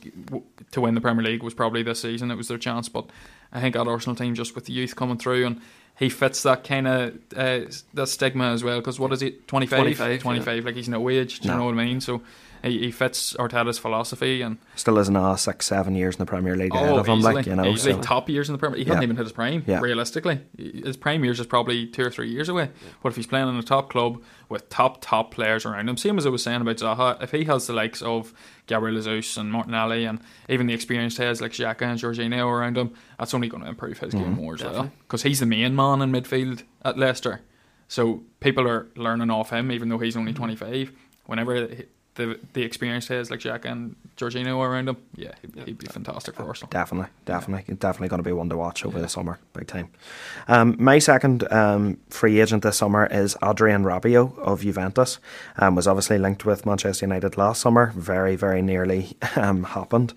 to win the Premier League was probably this season. It was their chance, but I think that Arsenal team just with the youth coming through and. He fits that kind of uh, that stigma as well because what is it, 25 25, 25 like he's no age do you No. know what I mean so he, he fits Arteta's philosophy and Still isn't a six, seven years in the Premier League ahead oh of him, easily, like you know. easily So. top years in the Premier he Yeah. hasn't even hit his prime Yeah. realistically his prime years is probably two or three years away but if he's playing in a top club with top top players around him same as I was saying about Zaha if he has the likes of Gabriel Jesus and Martinelli and even the experienced heads like Xhaka and Jorginho around him that's only going to improve his Mm-hmm. game more as well because he's the main man in midfield at Leicester so people are learning off him, even though he's only 25. Whenever the the experienced heads like Jack and Jorginho around him, yeah, he'd, he'd be fantastic for Arsenal. Definitely, definitely, definitely going to be one to watch over the summer, big time. Um, my second um, free agent this summer is Adrien Rabiot of Juventus. Um, was obviously linked with Manchester United last summer. Very, very nearly <laughs> um, happened.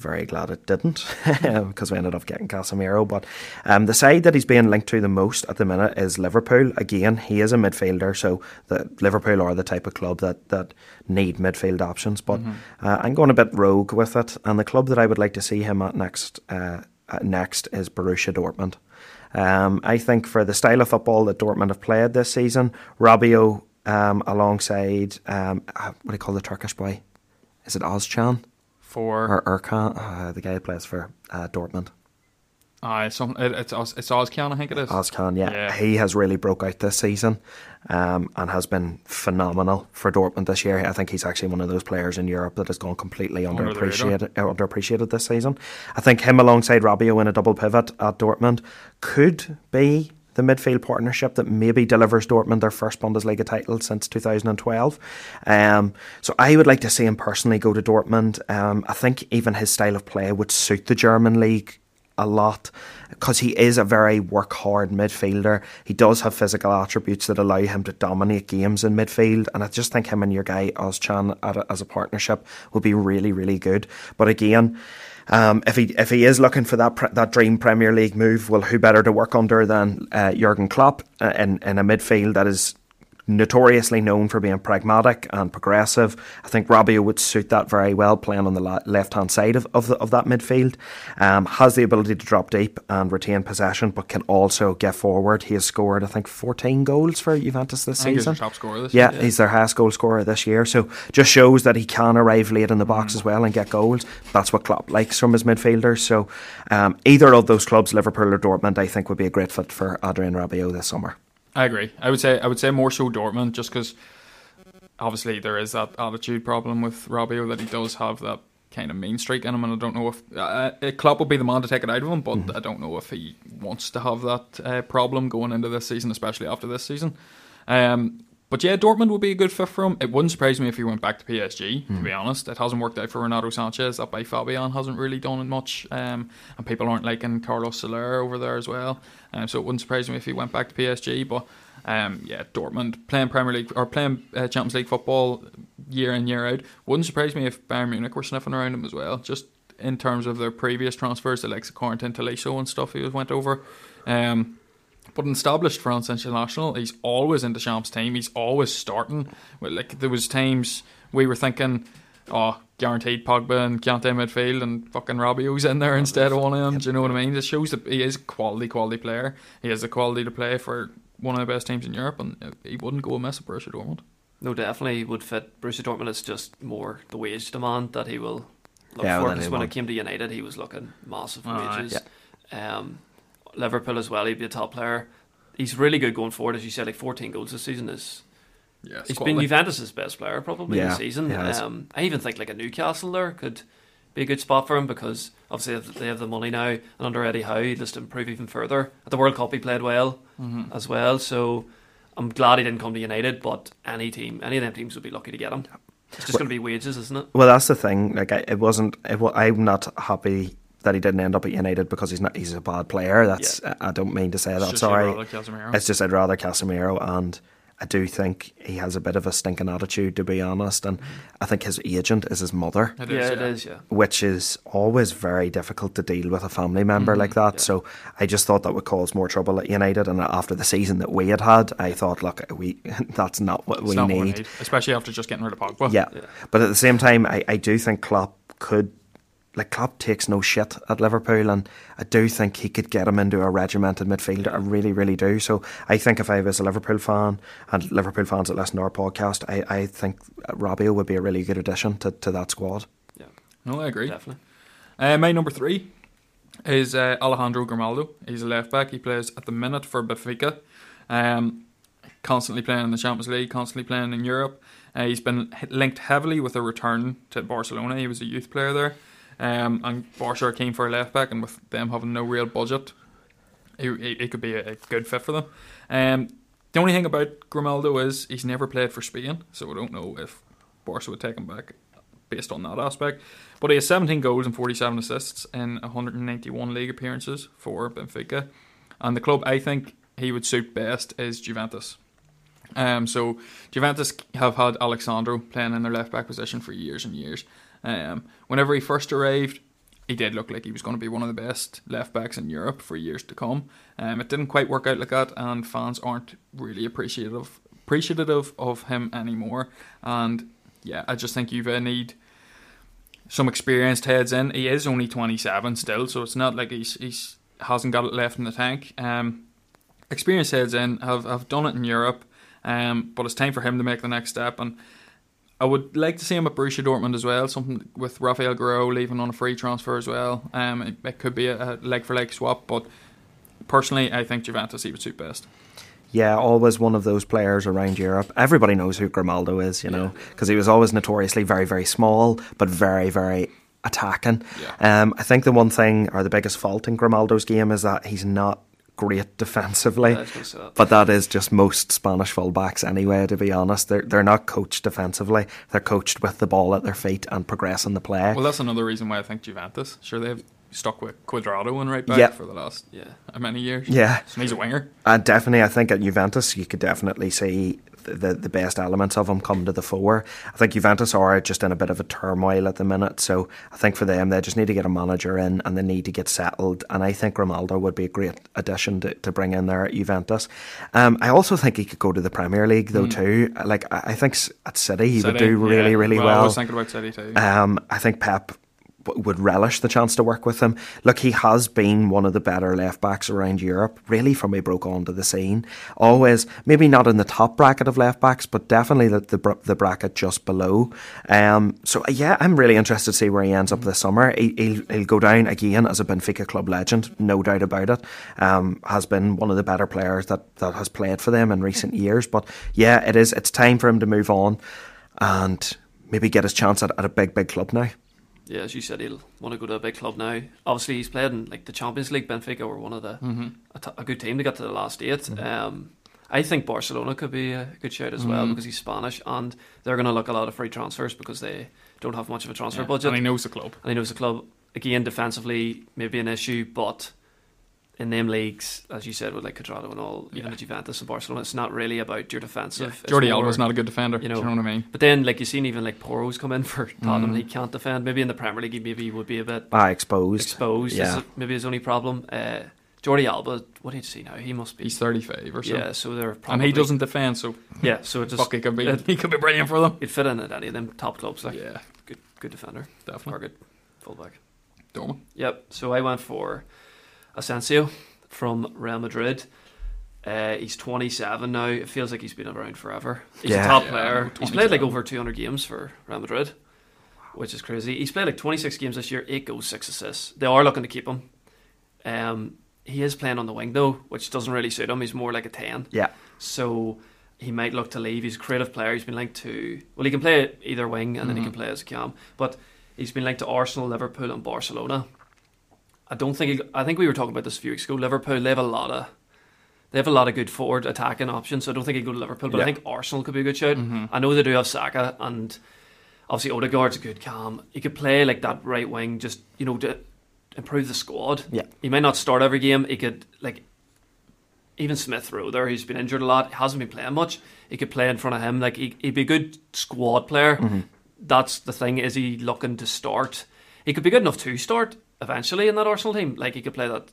Very glad it didn't <laughs> because we ended up getting Casemiro. But um, the side that he's being linked to the most at the minute is Liverpool. Again, he is a midfielder, so the Liverpool are the type of club that, that need midfield options. But uh, I'm going a bit rogue with it, and the club that I would like to see him at next uh, at next is Borussia Dortmund. Um, I think for the style of football that Dortmund have played this season, Rabiot um, alongside um, uh, what do you call the Turkish boy? Is it Ozcan? For or Erkan, uh, the guy who plays for uh, Dortmund. uh, some, it, it's it's Ozcan, I think it is. Ozcan, yeah. Yeah. he has really broke out this season, um, and has been phenomenal for Dortmund this year. I think he's actually one of those players in Europe that has gone completely Under underappreciated, uh, underappreciated this season. I think him alongside Rabiot in a double pivot at Dortmund could be the midfield partnership that maybe delivers Dortmund their first Bundesliga title since 2012. Um, so I would like to see him personally go to Dortmund. Um, I think even his style of play would suit the German league a lot because he is a very work hard midfielder. He does have physical attributes that allow him to dominate games in midfield, and I just think him and your guy Ozcan as a partnership would be really, really good. But again, um, if he if he is looking for that that dream Premier League move, well, who better to work under than uh, Jurgen Klopp uh, in in a midfield that is notoriously known for being pragmatic and progressive. I think Rabiot would suit that very well, playing on the left hand side of, of, the, of that midfield. Um, has the ability to drop deep and retain possession, but can also get forward. He has scored, I think, 14 goals for Juventus this season. top scorer this yeah, year. he's their highest goal scorer this year. So just shows that he can arrive late in the box mm. as well and get goals. That's what Klopp likes from his midfielders. So um, either of those clubs, Liverpool or Dortmund, I think would be a great fit for Adrien Rabiot this summer. I agree. I would say I would say more so Dortmund, just because obviously there is that attitude problem with Rabiot that he does have that kind of mean streak in him, and I don't know if uh, uh Klopp will be the man to take it out of him, but mm-hmm. I don't know if he wants to have that uh, problem going into this season, especially after this season. Um, but yeah, Dortmund would be a good fit for him. It wouldn't surprise me if he went back to PSG. Mm. To be hmm. honest, it hasn't worked out for Renato Sanches. That by Fabian hasn't really done it much, um, and people aren't liking Carlos Soler over there as well. Um, so it wouldn't surprise me if he went back to PSG. But um, yeah, Dortmund playing Premier League or playing uh, Champions League football year in year out wouldn't surprise me if Bayern Munich were sniffing around him as well. Just in terms of their previous transfers, likes of Corentin Tolisso and stuff he went over. Um, but an established France international, he's always in the Champs team. He's always starting. Like there was times we were thinking, oh, guaranteed Pogba and Kante midfield and fucking Rabiot's in there instead of one of them. Do you know what I mean? It shows that he is a quality, quality player. He has the quality to play for one of the best teams in Europe, and he wouldn't go amiss at Borussia Dortmund. No, definitely he would fit Borussia Dortmund. It's just more the wage demand that he will look yeah, for. Because when it came to United, he was looking massive wages. Yeah. Um, Liverpool as well. He'd be a top player. He's really good going forward, as you said. Like 14 goals this season is. Yeah, he's quality. been Juventus's best player probably yeah, this season. Um, I even think like a Newcastle there could be a good spot for him because obviously they have the money now, and under Eddie Howe, he just improve even further. At the World Cup, he played well mm-hmm. as well. So I'm glad he didn't come to United, but any team, any of them teams would be lucky to get him. It's just well, going to be wages, isn't it? Well, that's the thing. Like, I, it wasn't. It, I'm not happy that he didn't end up at United because he's not he's a bad player. That's yeah. I don't mean to say that. Sorry, it's just I'd rather Casemiro, and I do think he has a bit of a stinking attitude to be honest, and I think his agent is his mother. It yeah, is, it is, yeah. Which is always very difficult to deal with a family member mm-hmm, like that. Yeah. So I just thought that would cause more trouble at United, and after the season that we had had, I thought, look, we <laughs> that's not what, we, not need. what we need, especially after just getting rid of Pogba. Yeah, yeah. but at the same time, I, I do think Klopp could like Klopp takes no shit at Liverpool, and I do think he could get him into a regimented midfielder. I really, really do. So I think if I was a Liverpool fan and Liverpool fans that listen to our podcast, I, I think Rabiot would be a really good addition to, to that squad. Yeah, no, I agree. Definitely. Uh, my number three is uh, Alejandro Grimaldo. He's a left back. He plays at the minute for Benfica. Um, constantly playing in the Champions League, constantly playing in Europe. Uh, he's been linked heavily with a return to Barcelona. He was a youth player there. Um, and Barca came for a left back, and with them having no real budget, it, it, could be a, a, good fit for them. Um, the only thing about Grimaldo is he's never played for Spain, so I don't know if Barca would take him back based on that aspect. But he has 17 goals and 47 assists in 191 league appearances for Benfica, and the club I think he would suit best is Juventus. Um, so Juventus have had Alex Sandro playing in their left back position for years and years, um, whenever he first arrived, he did look like he was going to be one of the best left backs in Europe for years to come. Um, it didn't quite work out like that, and fans aren't really appreciative appreciative of him anymore. And yeah, I just think you need some experienced heads in. He is only 27 still, so it's not like he's he's hasn't got it left in the tank. Um, experienced heads in have have done it in Europe, um, but it's time for him to make the next step and I would like to see him at Borussia Dortmund as well. Something with Rafael Guerreiro leaving on a free transfer as well. Um, it, it could be a, a leg for leg swap, but personally, I think Juventus he would suit best. Yeah, always one of those players around Europe. Everybody knows who Grimaldo is, you know, because he was always notoriously very, very small, but very, very attacking. Yeah. Um, I think the one thing or the biggest fault in Grimaldo's game is that he's not great defensively. Yeah, I was gonna say that. But that is just most Spanish fullbacks anyway, to be honest. They're, they're not coached defensively. They're coached with the ball at their feet and progressing the play. Well, that's another reason why I think Juventus. Sure, they've stuck with Cuadrado and right back Yeah. for the last Yeah. many years? Yeah. So he's a winger. And definitely, I think at Juventus, you could definitely see the, the, best elements of them come to the fore. I think Juventus are just in a bit of a turmoil at the minute, so I think for them, they just need to get a manager in and they need to get settled. And I think Ronaldo would be a great addition to, to bring in there at Juventus. Um, I also think he could go to the Premier League, though, too. Like, I I think at City, he would do really, yeah. really I well. was thinking about City too. Um, I think Pep would relish the chance to work with him. Look, he has been one of the better left backs around Europe, really, from he broke onto the scene. Always, maybe not in the top bracket of left backs, but definitely the the, the bracket just below. Um, so uh, yeah, I'm really interested to see where he ends up this summer. He, he'll, he'll go down again as a Benfica club legend, no doubt about it. Um, has been one of the better players that that has played for them in recent years. But yeah, it is. It's time for him to move on and maybe get his chance at, at a big, big club now. Yeah, as you said, he'll want to go to a big club now. Obviously, he's played in like the Champions League. Benfica were one of the mm-hmm. a, t- a good team to get to the last 8 mm-hmm. Um, I think Barcelona could be a good shout as well mm-hmm. because he's Spanish and they're going to look a lot of free transfers because they don't have much of a transfer Yeah. budget. And he knows the club. And he knows the club again defensively maybe an issue, but in them leagues, as you said, with like Cuadrado and all, even Yeah. at Juventus and Barcelona, it's not really about your defensive. It's Jordi more- Alba's not a good defender. you You know, know, you know what I mean? But then, like you've seen, even like Porro's come in for Tottenham, Mm. he can't defend. Maybe in the Premier League, he maybe would be a bit Ah, exposed. exposed. Yeah. Is maybe his only problem. Uh, Jordi Alba, what do you see now? He must be. He's 35 or so. yeah, so they're probably, and he doesn't defend, so Yeah, so it just fuck, he could be, it, he could be brilliant for them. would fit in at any of them top clubs. Like Yeah, good, good defender, or definitely. good fullback. Dorman. Yep. So I went for Asensio from Real Madrid. Uh, he's 27 now. It feels like he's been around forever. He's Yeah. a top Yeah, player. He's played like over 200 games for Real Madrid, which is crazy. He's played like 26 games this year, 8 goals, 6 assists. They are looking to keep him. Um, he is playing on the wing though, which doesn't really suit him. He's more like a 10. Yeah. So he might look to leave. He's a creative player. He's been linked to well, he can play either wing and then he Mhm. can play as a cam. But he's been linked to Arsenal, Liverpool, and Barcelona. I don't think. I think we were talking about this a few weeks ago. Liverpool, they have a lot of. They have a lot of good forward attacking options, so I don't think he'd go to Liverpool. But I think Arsenal could be a good shout. Mhm. I know they do have Saka, and obviously Odegaard's a good cam. He could play like that right wing, just you know, to improve the squad. Yeah. He might not start every game. He could like even Smith Rowe there, who's been injured a lot, hasn't been playing much. He could play in front of him. Like he, he'd be a good squad player. Mm-hmm. That's the thing. Is he looking to start? He could be good enough to start eventually in that Arsenal team. Like he could play that.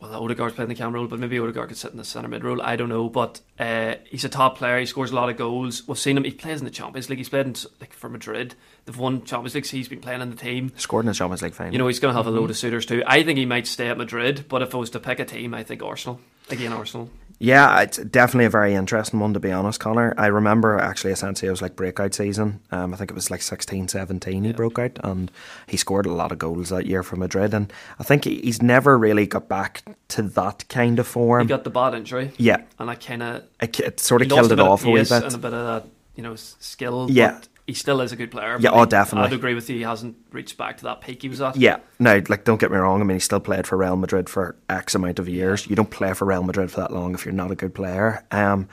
Well, Odegaard's playing the cam role, but maybe Odegaard could sit in the centre mid role. I don't know, but uh, he's a top player. He scores a lot of goals. We've seen him. He plays in the Champions League. He's played in like for Madrid. They've won Champions League. So he's been playing in the team. Scored in the Champions League final. You know, he's going to have a load of suitors too. I think he might stay at Madrid, but if I was to pick a team, I think Arsenal. Again, Arsenal. Yeah, it's definitely a very interesting one to be honest, Connor. I remember actually Asensio's like breakout season. Um, I think it was like 16, 17 he Yeah. broke out and he scored a lot of goals that year for Madrid and I think he's never really got back to that kind of form. He got the bad injury, yeah, and I kind of it, it sort of killed it off of a wee bit. and a bit of that, you know, skill. Yeah. He still is a good player. Yeah, oh, definitely. I'd agree with you. He hasn't reached back to that peak he was at. Yeah, no, like don't get me wrong. I mean, he still played for Real Madrid for X amount of years. You don't play for Real Madrid for that long if you're not a good player. Um,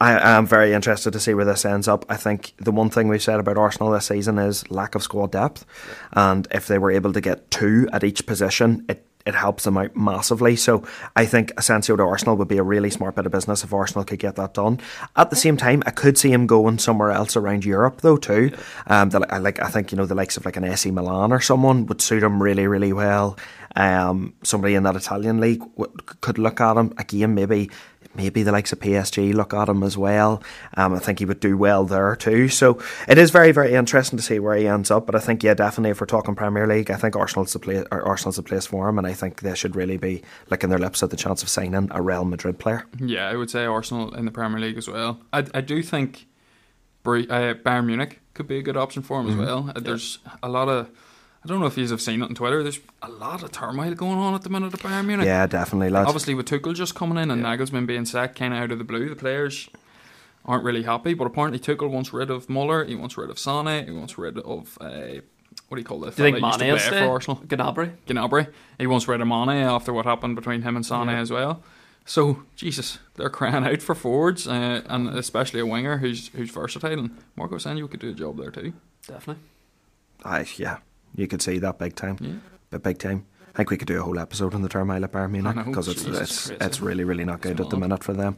I am very interested to see where this ends up. I think the one thing we've said about Arsenal this season is lack of squad depth, and if they were able to get two at each position, it. It helps them out massively. So I think Asensio to Arsenal would be a really smart bit of business if Arsenal could get that done. At the same time, I could see him going somewhere else around Europe though too. Um, the, I like I think you know the likes of like an AC Milan or someone would suit him really really well. Um, somebody in that Italian league w- could look at him again. Maybe maybe the likes of PSG look at him as well. Um, I think he would do well there too. So it is very very interesting to see where he ends up. But I think yeah, definitely if we're talking Premier League, I think Arsenal's the place. Arsenal's the place for him, and I think they should really be licking their lips at the chance of signing a Real Madrid player. Yeah, I would say Arsenal in the Premier League as well. I, I do think uh, Bayern Munich could be a good option for him Mm-hmm. as well. Uh, There's a lot of, I don't know if you have seen it on Twitter. There's a lot of turmoil going on at the minute at Bayern Munich. Yeah, definitely, lads. Obviously, with Tuchel just coming in and Nagelsmann being sacked kind of out of the blue, the players aren't really happy. But apparently, Tuchel wants rid of Muller. He wants rid of Sane. He wants rid of uh, what do you call this? Do you think fella Mane will play stay? for Arsenal? Gnabry? Gnabry. He wants rid of Mane after what happened between him and Sane Yeah. as well. So Jesus, they're crying out for forwards, uh, and especially a winger who's who's versatile. And Marco Asensio could do a job there too. Definitely. I, yeah, you could see that big time. Yeah. But big time. I think we could do a whole episode on the turmoil at Bayern Munich because it's Jesus it's, it's really really not good It's at the minute for them.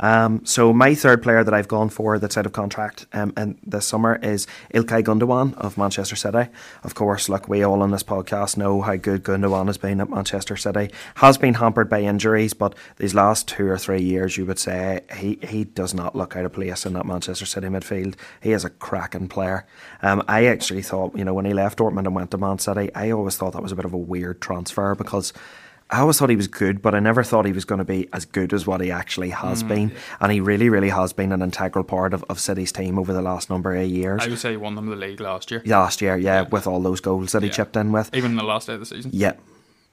Um, so my third player that I've gone for that's out of contract um, in this summer is Ilkay Gundogan of Manchester City. Of course, look, we all on this podcast know how good Gundogan has been at Manchester City. Has been hampered by injuries, but these last two or three years, you would say he he does not look out of place in that Manchester City midfield. He is a cracking player. Um, I actually thought, you know, when he left Dortmund and went to Man City, I always thought that was a bit of a weird transfer because I always thought he was good, but I never thought he was going to be as good as what he actually has mm. been. And he really, really has been an integral part of, of City's team over the last number of years. I would say he won them the league last year, Last year, yeah, with all those goals that he Yeah. chipped in with. even in the last day of the season. Yeah.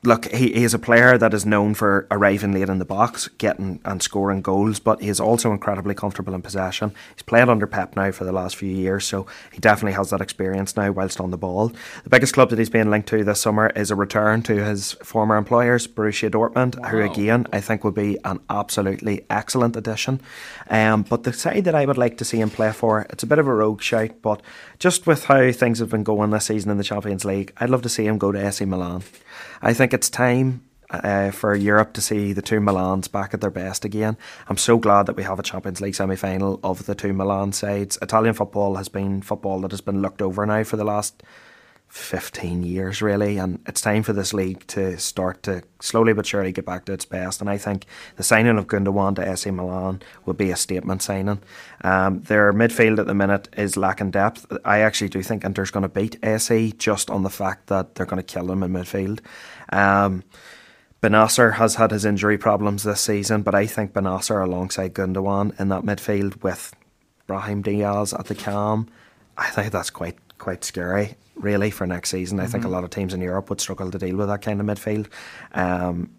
Look, he, he is a player that is known for arriving late in the box, getting and scoring goals, but he is also incredibly comfortable in possession. He's played under Pep now for the last few years, so he definitely has that experience now whilst on the ball. The biggest club that he's being linked to this summer is a return to his former employers, Borussia Dortmund, who again I think would be an absolutely excellent addition. Um, but the side that I would like to see him play for, it's a bit of a rogue shout, but just with how things have been going this season in the Champions League, I'd love to see him go to AC Milan. I think it's time uh, for Europe to see the two Milans back at their best again. I'm so glad that we have a Champions League semi final of the two Milan sides. Italian football has been football that has been looked over now for the last 15 years, really, and it's time for this league to start to slowly but surely get back to its best. And I think the signing of Gundogan to AC Milan would be a statement signing. Um, their midfield at the minute is lacking depth. I actually do think Inter's going to beat AC just on the fact that they're going to kill them in midfield. Um, Bennacer has had his injury problems this season, but I think Bennacer alongside Gundogan in that midfield with Brahim Diaz at the calm I think that's quite quite scary, really, for next season. I think a lot of teams in Europe would struggle to deal with that kind of midfield. Um,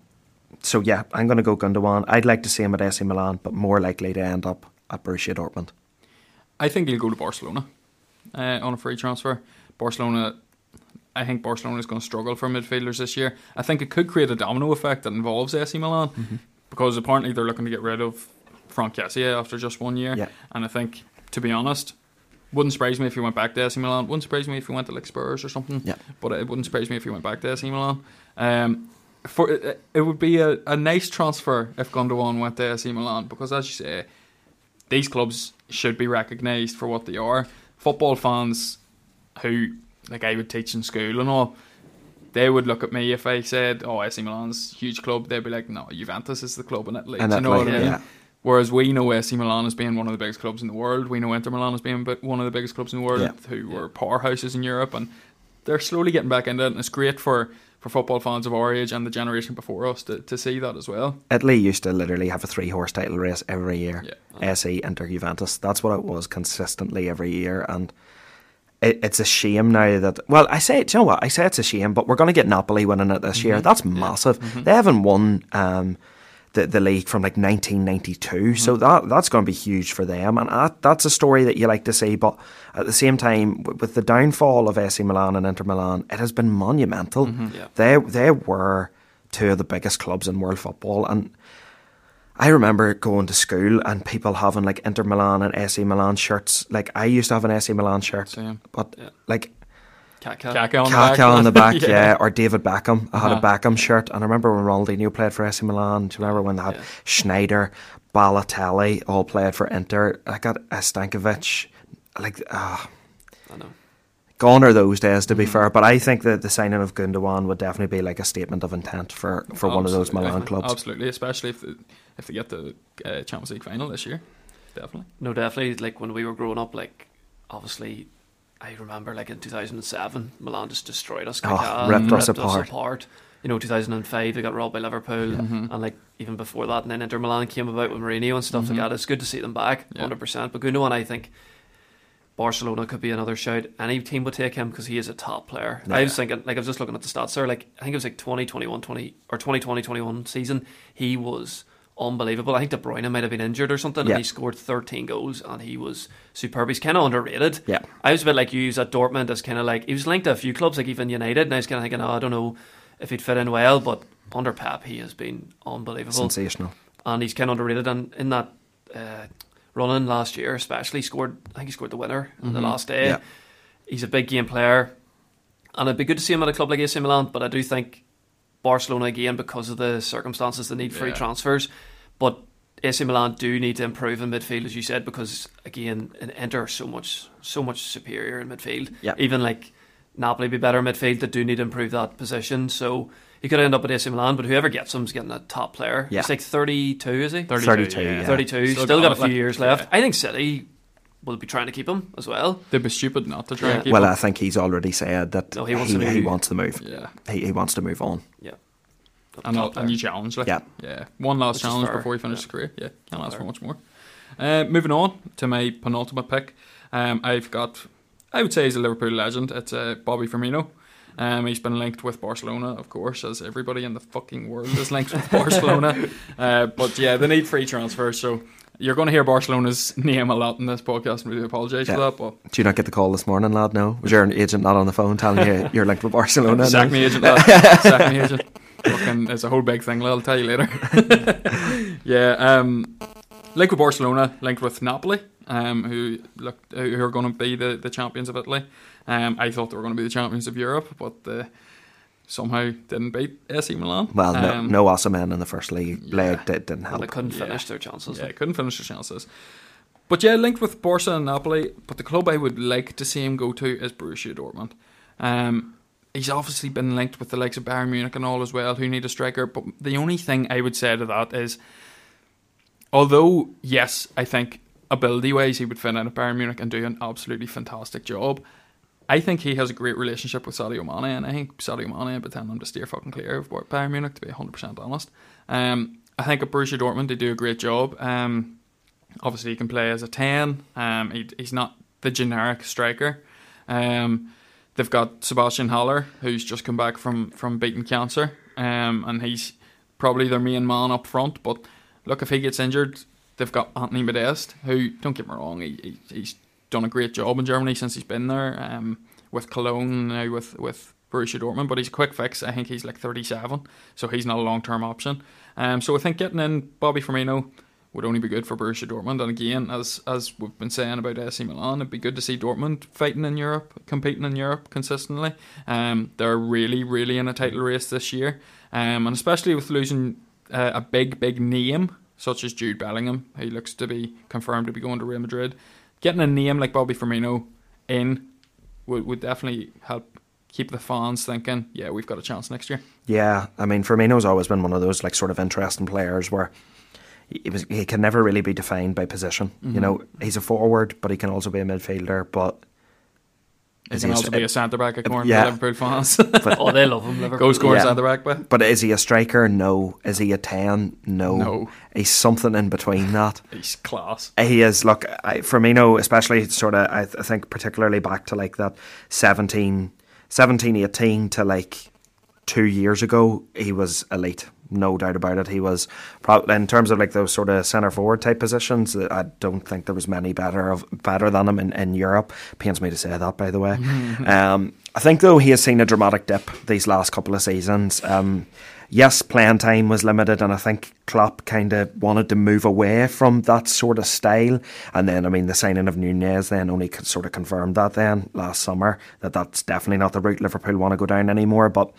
so yeah, I'm going to go Gundogan. I'd like to see him at AC Milan, but more likely to end up at Borussia Dortmund. I think he'll go to Barcelona uh, on a free transfer. Barcelona, I think Barcelona is going to struggle for midfielders this year. I think it could create a domino effect that involves AC Milan Mm-hmm. because apparently they're looking to get rid of Frank Kessie after just one year. Yeah. And I think, to be honest, wouldn't surprise me if he went back to AC Milan. Wouldn't surprise me if he went to like Spurs or something. Yeah. But it wouldn't surprise me if he went back to AC Milan. Um, for it, it would be a, a nice transfer if Gundogan went to AC Milan because, as you say, these clubs should be recognised for what they are. Football fans who, like I would teach in school and all, they would look at me if I said, "Oh, AC Milan's a huge club." They'd be like, "No, Juventus is the club in Italy." And you know Italy, what I mean? yeah. Whereas we know AC Milan as being one of the biggest clubs in the world. We know Inter Milan as being bi- one of the biggest clubs in the world, Yeah. who were powerhouses in Europe, and they're slowly getting back into it. And it's great for, for football fans of our age and the generation before us to, to see that as well. Italy used to literally have a three horse title race every year. Yeah. SE, Inter, Juventus. That's what it was consistently every year. And it, it's a shame now that, well, I say, do you know what? I say it's a shame, but we're going to get Napoli winning it this year. That's massive. They haven't won um, the, the league from like 1992. Mm-hmm. So that that's going to be huge for them. And that, that's a story that you like to see. But at the same time, w- with the downfall of AC Milan and Inter Milan, it has been monumental. Mm-hmm. Yeah. They, they were two of the biggest clubs in world football. And I remember going to school and people having like Inter Milan and AC Milan shirts. Like I used to have an AC Milan shirt, Same. but Yeah. like Kaka. Kaka on the back. On the back, yeah. Yeah. or David Beckham. I had Uh-huh. a Beckham shirt, and I remember when Ronaldinho played for AC Milan. Do you remember when they had Yeah. Sneijder, Balotelli all played for Inter? I got a Stankovic. Like, ah, I know. gone are those days, to Mm. be fair. But I think that the signing of Gundogan would definitely be like a statement of intent for, for one of those Absolutely. Milan clubs. Absolutely, especially if they, if they get the uh, Champions League final this year. Definitely. No, definitely. Like when we were growing up, like obviously, I remember like in 2007, Milan just destroyed us. Oh, Kaka, ripped us apart. You know, 2005 they got robbed by Liverpool, Mm-hmm. and like even before that, and then Inter Milan came about with Mourinho and stuff like that. It's good to see them back, Yeah. 100. percent But Gundogan, I think Barcelona could be another shout. Any team would take him because he is a top player. I was thinking, like I was just looking at the stats there. Like I think it was like 2021, 20 or 2020, 21 season. He was unbelievable. I think De Bruyne might have been injured or something, Yeah. and he scored 13 goals, and he was superb. He's kind of underrated. Yeah. I was a bit like you at Dortmund as kind of like he was linked to a few clubs, like even United, and I was kind of thinking, oh, I don't know if he'd fit in well, but under Pep, he has been unbelievable, Sensational. and he's kind of underrated. And in that uh, running last year, especially, scored. I think he scored the winner on the last day. Yeah. He's a big game player, and it'd be good to see him at a club like AC Milan. But I do think Barcelona again because of the circumstances, the need for Yeah. transfers. But AC Milan do need to improve in midfield, as you said, because again, in Inter are so much so much superior in midfield. Yeah. Even like Napoli be better in midfield, they do need to improve that position. So he could end up at AC Milan, but whoever gets him is getting a top player. Yeah. He's like thirty two, is he? 32, yeah. 32. Still Still, got got, a few like- years left. I think City will be trying to keep him as well. They'd be stupid not to try Yeah. and keep Well, him. I think he's already said that No, he wants he, to he move. wants to move. yeah. He, he wants to move on. Yeah. And Top a, a new challenge. Like, Yeah. yeah. One last Which challenge before he finishes yeah. his career. Yeah, can't ask for much more. Uh, moving on to my penultimate pick. Um, I've got, I would say he's a Liverpool legend. It's uh, Bobby Firmino. Um, he's been linked with Barcelona, of course, as everybody in the fucking world is linked with <laughs> Barcelona. Uh, but yeah, they need free transfers, so you're going to hear Barcelona's <laughs> name a lot in this podcast, and really apologise Yeah. for that. But Did you not get the call this morning, lad? No? Was your agent not on the phone telling you <laughs> you're linked with Barcelona? Sack me agent. lad. <laughs> Sack me agent. Fucking, it's a whole big thing. lad, I'll tell you later. yeah. Um, linked with Barcelona, linked with Napoli, um, who look who are going to be the, the champions of Italy. Um, I thought they were going to be the champions of Europe, but uh, somehow didn't beat AC Milan. Well, no, Um, no Osimhen in the first league yeah. leg did, didn't And help. they couldn't Yeah. finish their chances. Yeah, they couldn't finish their chances. But yeah, linked with Barca and Napoli. But the club I would like to see him go to is Borussia Dortmund. Um, he's obviously been linked with the likes of Bayern Munich and all as well, who need a striker. But the only thing I would say to that is, although yes, I think ability wise he would fit in at Bayern Munich and do an absolutely fantastic job. I think he has a great relationship with Sadio Mane, and I think Sadio Mane would tell him to steer fucking clear of Bayern Munich, to be 100% honest. Um, I think at Borussia Dortmund they do a great job. Um, obviously, he can play as a 10. Um, he, he's not the generic striker. Um, they've got Sebastien Haller, who's just come back from, from beating cancer, um, and he's probably their main man up front. But look, if he gets injured, they've got Anthony Modeste, who, don't get me wrong, he, he, he's done a great job in Germany since he's been there, um, with Cologne, now with, with Borussia Dortmund, but he's a quick fix. I think he's like 37, so he's not a long term option. Um, so I think getting in Bobby Firmino would only be good for Borussia Dortmund. And again, as as we've been saying about AC Milan, it'd be good to see Dortmund fighting in Europe, competing in Europe consistently. Um, they're really, really in a title race this year, um, and especially with losing uh, a big, big name such as Jude Bellingham, he looks to be confirmed to be going to Real Madrid. Getting a name like Bobby Firmino in would, would definitely help keep the fans thinking, yeah, we've got a chance next year. Yeah, I mean, Firmino's always been one of those like sort of interesting players where he was he can never really be defined by position. Mm-hmm. You know, he's a forward, but he can also be a midfielder. But Is can he a also stri- be a centre back according yeah. Liverpool fans. <laughs> Oh, they love him, Liverpool. Go score Yeah. centre back, but but is he a striker? No. Is he a ten? No. No. He's something in between that. he's class. He is. Look, I, Firmino, especially sort of, I, th- I think particularly back to like that 17, 17, 18 to like two years ago, he was elite. No doubt about it. He was probably in terms of like those sort of centre forward type positions. I don't think there was many better of better than him in, in Europe. Pains me to say that, by the way. <laughs> um, I think though he has seen a dramatic dip these last couple of seasons. Um, yes, playing time was limited, and I think Klopp kind of wanted to move away from that sort of style. And then, I mean, the signing of Nunez then only sort of confirmed that then last summer that that's definitely not the route Liverpool want to go down anymore. But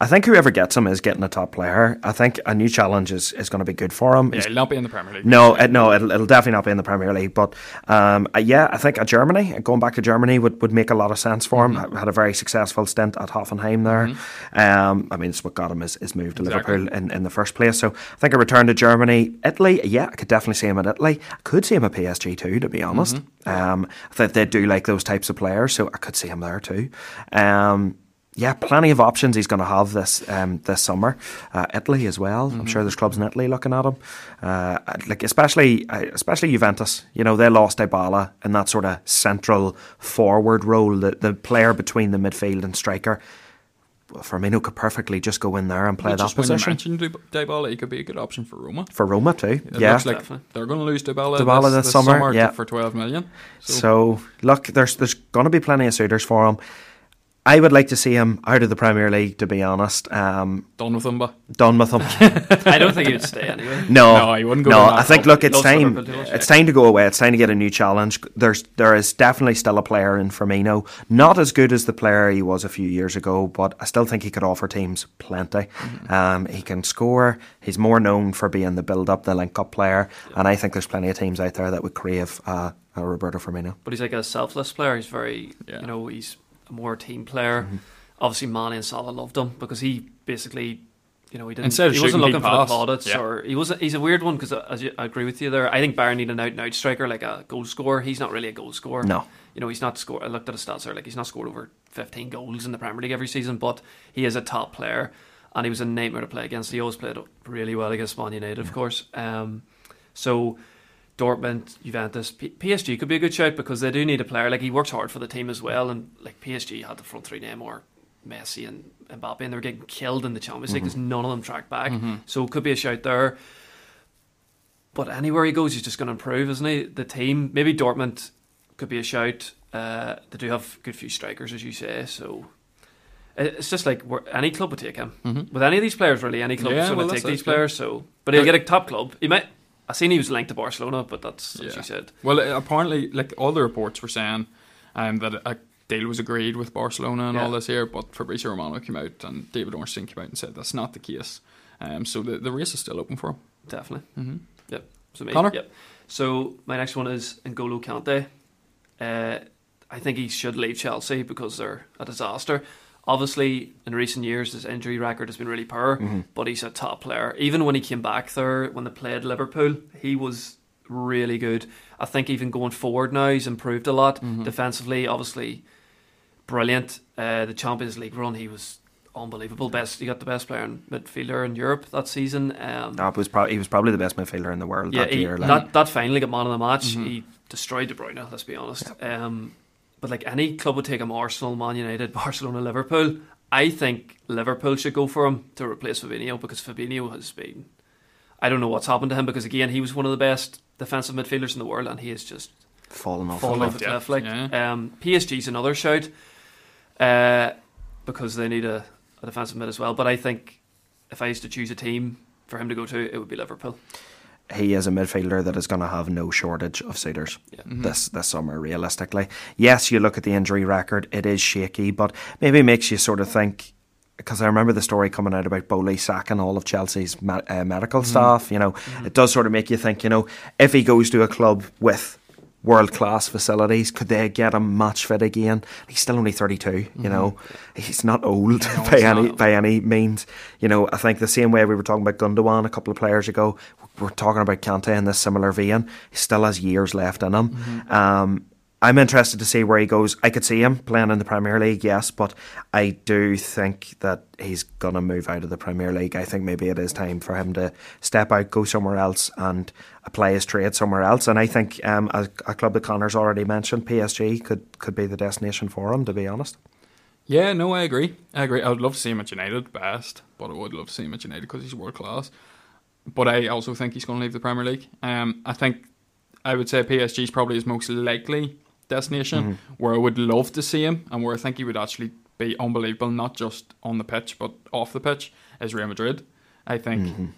I think whoever gets him is getting a top player. I think a new challenge is, is going to be good for him. Yeah, He's- he'll not be in the Premier League. no, it, no, it'll, it'll definitely not be in the Premier League. But um, uh, yeah, I think uh, Germany, going back to Germany, would, would make a lot of sense for him. Mm-hmm. Had a very successful stint at Hoffenheim there. Um, I mean, it's what got him his, his move to Exactly. Liverpool in, in the first place. So I think a return to Germany, Italy. Yeah, I could definitely see him at Italy. I could see him at PSG too, to be honest. Mm-hmm. Um, I think they do like those types of players, so I could see him there too. Um, yeah, plenty of options he's going to have this um, this summer. Uh, Italy as well. I'm sure there's clubs in Italy looking at him. Uh, like especially uh, especially Juventus. You know they lost Dybala in that sort of central forward role, the the player between the midfield and striker. Firmino could perfectly just go in there and play But that just when you mentioned Dub- Dybala, he could be a good option for Roma. for Roma too. It yeah. looks like Definitely. they're going to lose Dybala, Dybala this, this summer, to- yeah. for 12 million. So, So look, there's there's going to be plenty of suitors for him. I would like to see him out of the Premier League. To be honest, um, done with him, but done with him. <laughs> I don't think he would stay anyway. No, No, he wouldn't go No, I think look, it's time. Liverpool too much. It's time to go away. It's time to get a new challenge. There's there is definitely still a player in Firmino, not as good as the player he was a few years ago, but I still think he could offer teams plenty. Um, he can score. He's more known for being the build-up, the link-up player, and I think there's plenty of teams out there that would crave uh, a Roberto Firmino. But he's like a selfless player. He's very, Yeah. you know, he's a more team player. Obviously, Mane and Salah loved him because he basically, you know, he didn't. Instead of he wasn't shooting, looking he'd for the plaudits, Yeah. or he wasn't. He's a weird one because I agree with you there. I think Bayern need an out and out striker, like a goal scorer. He's not really a goal scorer. No. you know, he's not scored. I looked at his stats there, like he's not scored over 15 goals in the Premier League every season, but he is a top player, and he was a nightmare to play against. He always played really well against Man United, of course. Um, so Dortmund, Juventus, P- PSG could be a good shout because they do need a player. Like he works hard for the team as well, and like PSG had the front three Neymar, Messi, and Mbappe, and they were getting killed in the Champions League because none of them tracked back. So it could be a shout there. But anywhere he goes, he's just going to improve, isn't he? The team, maybe Dortmund could be a shout. Uh, they do have a good few strikers, as you say. So it's just like any club would take him. With any of these players, really, any club Yeah, is going to take these yeah. players. So, but he'll Uh, get a top club. He might. I seen he was linked to Barcelona, but that's as Yeah. you said. Well, uh, apparently, like all the reports were saying um, that a deal was agreed with Barcelona and all this here, but Fabrizio Romano came out and David Ornstein came out and said that's not the case. Um, so the, the race is still open for him. Definitely. Mm-hmm. Yep. So. Connor? Yep. So my next one is N'Golo Kante. Uh, I think he should leave Chelsea because they're a disaster. Obviously, in recent years, his injury record has been really poor, but he's a top player. Even when he came back there, when they played Liverpool, he was really good. I think even going forward now, he's improved a lot defensively. Obviously, brilliant. Uh, the Champions League run, he was unbelievable. Best, he got the best player in midfielder in Europe that season. Um, was pro- he was probably the best midfielder in the world yeah, that he, year. Like. that that finally got man of the match. He destroyed De Bruyne. Let's be honest. Um, but like any club would take him, Arsenal, Man United, <laughs> Barcelona, Liverpool. I think Liverpool should go for him to replace Fabinho because Fabinho has been. I don't know what's happened to him because again he was one of the best defensive midfielders in the world and he is just fallen off. fallen a off cliff. the yeah. cliff. Like Yeah. um, PSG's another shout uh, because they need a, a defensive mid as well. But I think if I used to choose a team for him to go to, it would be Liverpool. He is a midfielder that is going to have no shortage of suitors Yeah. Mm-hmm. this this summer. Realistically, yes, you look at the injury record; it is shaky, but maybe it makes you sort of think. Because I remember the story coming out about Boehly sacking all of Chelsea's me- uh, medical mm-hmm. staff. You know, mm-hmm. it does sort of make you think. You know, if he goes to a club with world class facilities, could they get him match fit again? He's still only thirty two. You know, he's not old by he's any not. by any means. You know, I think the same way we were talking about Gundogan a couple of players ago, we're talking about Kante in this similar vein. He still has years left in him. Mm-hmm. Um, I'm interested to see where he goes. I could see him playing in the Premier League, yes, but I do think that he's going to move out of the Premier League. I think maybe it is time for him to step out, go somewhere else, and apply his trade somewhere else. And I think um, a, a club that Connor's already mentioned, PSG, could, could be the destination for him, to be honest. Yeah, no, I agree. I agree. I would love to see him at United best, but I would love to see him at United because he's world class. But I also think he's going to leave the Premier League. Um, I think I would say PSG is probably his most likely destination where I would love to see him and where I think he would actually be unbelievable, not just on the pitch but off the pitch, is Real Madrid. I think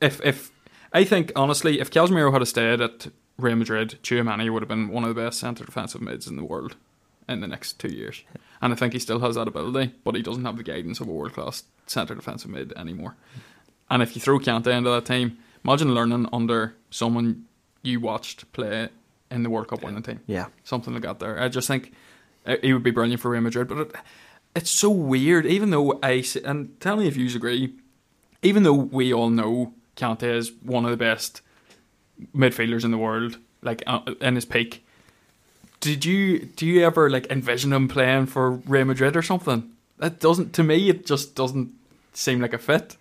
if if I think honestly, if Casemiro had stayed at Real Madrid, Tchouameni would have been one of the best centre defensive mids in the world in the next two years. And I think he still has that ability, but he doesn't have the guidance of a world class centre defensive mid anymore. And if you throw Kante into that team, imagine learning under someone you watched play in the World Cup winning team. Yeah. Something like that there. I just think uh, he would be brilliant for Real Madrid, but it, it's so weird, even though I, and tell me if you agree, even though we all know Kante is one of the best midfielders in the world, like uh, in his peak, did you do you ever like envision him playing for Real Madrid or something? That doesn't to me. It just doesn't seem like a fit.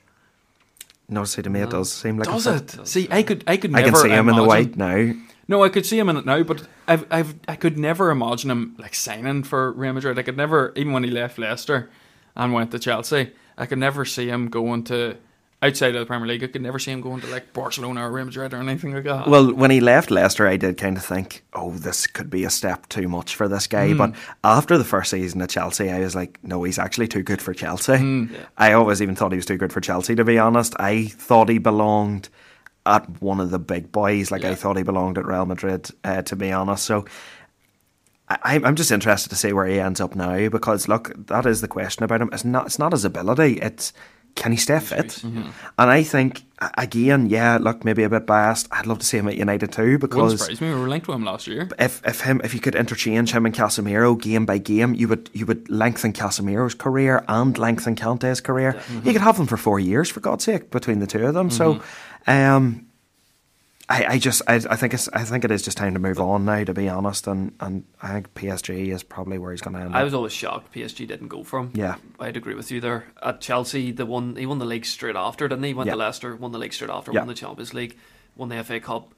No, see, to me it does seem like Does a it? See, I could, I could. I Never can see him in the white now. No, I could see him in it now, but I've, I've, I could never imagine him like signing for Real Madrid. I could never, even when he left Leicester, and went to Chelsea. I could never see him going to outside of the Premier League. I could never see him going to like Barcelona or Real Madrid or anything like that. Well, when he left Leicester, I did kind of think, oh, this could be a step too much for this guy. But after the first season at Chelsea, I was like, no, he's actually too good for Chelsea. I always even thought he was too good for Chelsea, to be honest. I thought he belonged at one of the big boys. Like, I thought he belonged at Real Madrid, uh, to be honest. So. I, I'm just interested to see where he ends up now because look, that is the question about him. It's not. It's not his ability. It's can he stay fit? And I think again, yeah. Look, maybe a bit biased. I'd love to see him at United too because Wouldn't surprise me. We were linked to him last year. if if him if you could interchange him and Casemiro game by game, you would you would lengthen Casemiro's career and lengthen Kante's career. You could have them for four years for God's sake between the two of them. So, um, I, I just I, I think it's I think it is just time to move on now. To be honest, and and I think PSG is probably where he's going to end. Up. I up. was always shocked PSG didn't go for him. Yeah. I'd agree with you there. At Chelsea, the one he won the league straight after, didn't he? Went Yeah. to Leicester, won the league straight after, Yeah. won the Champions League, won the FA Cup.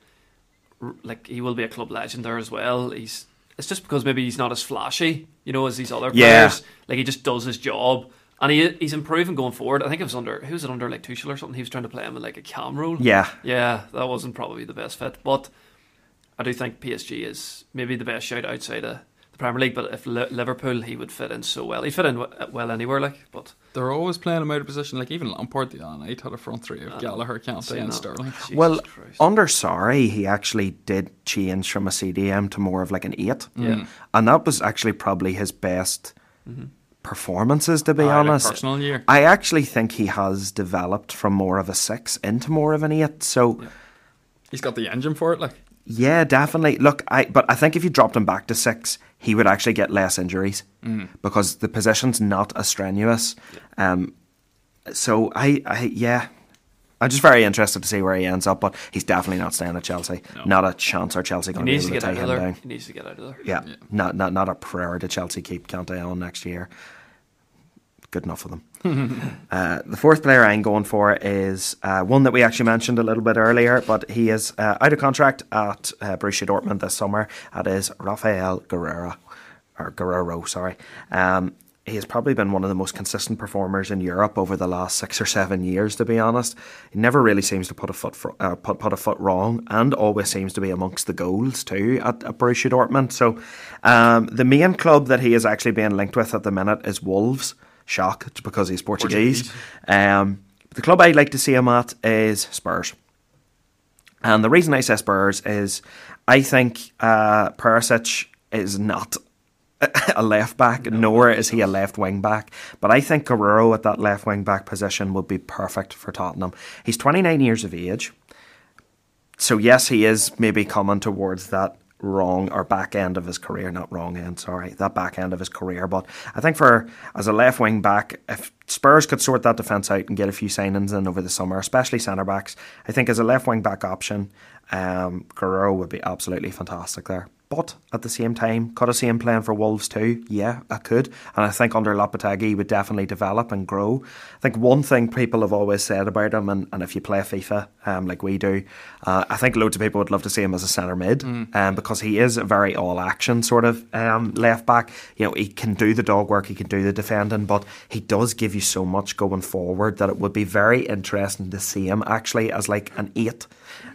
Like he will be a club legend there as well. He's it's just because maybe he's not as flashy, you know, as these other Yeah. players. Like he just does his job. And he he's improving going forward. I think it was under who was it under like Tuchel or something. He was trying to play him in like a cam role. Yeah. yeah, that wasn't probably the best fit. But I do think PSG is maybe the best shout outside of the Premier League. But if Liverpool, he would fit in so well. He'd fit in well anywhere. Like, but They're always playing him out of position. Like even Lampard the other night had a front three of I. Gallagher, Saying Kante, and that. Sterling. Jesus well, Christ. under Sorry, he actually did change from a CDM to more of like an eight. Yeah. Mm. And that was actually probably his best mm-hmm. Performances, to be like honest. year. I actually think he has developed from more of a six into more of an eight. So, Yeah. He's got the engine for it. Like yeah, definitely. Look, I but I think if you dropped him back to six, he would actually get less injuries because the position's not as strenuous. Um, so I, I, yeah, I'm just very interested to see where he ends up. But he's definitely not staying at Chelsea. No. Not a chance. Are Chelsea he going to be able to to get tie out him there. down? He needs to get out of there. Yeah, Yeah. Not, not not a prayer to Chelsea keep Kante on next year. Good enough for them. <laughs> uh, the fourth player I'm going for is uh, one that we actually mentioned a little bit earlier, but he is uh, out of contract at uh, Borussia Dortmund this summer. That is Rafael Guerrero, or Guerrero, sorry. Um, he has probably been one of the most consistent performers in Europe over the last six or seven years. To be honest, he never really seems to put a foot fro- uh, put, put a foot wrong, and always seems to be amongst the goals too at, at Borussia Dortmund. So, um, the main club that he is actually being linked with at the minute is Wolves. Shock, because he's Portuguese. Um, the club I'd like to see him at is Spurs. And the reason I say Spurs is I think uh, Perisic is not <laughs> a left back, nor is he a left wing back. But I think Guerrero at that left wing back position would be perfect for Tottenham. He's 29 years of age. So, yes, he is maybe coming towards that wrong or back end of his career, not wrong end, sorry, that back end of his career. But I think for as a left wing back, if Spurs could sort that defence out and get a few signings in over the summer, especially centre backs, I think as a left wing back option, um, Guerrero would be absolutely fantastic there. But at the same time, could I see him playing for Wolves too? Yeah, I could. And I think under Lopetegui, he would definitely develop and grow. I think one thing people have always said about him, and, and if you play FIFA um, like we do, uh, I think loads of people would love to see him as a centre mid um, because he is a very all action sort of um, left back. You know, he can do the dog work, he can do the defending, but he does give you so much going forward that it would be very interesting to see him actually as like an eight.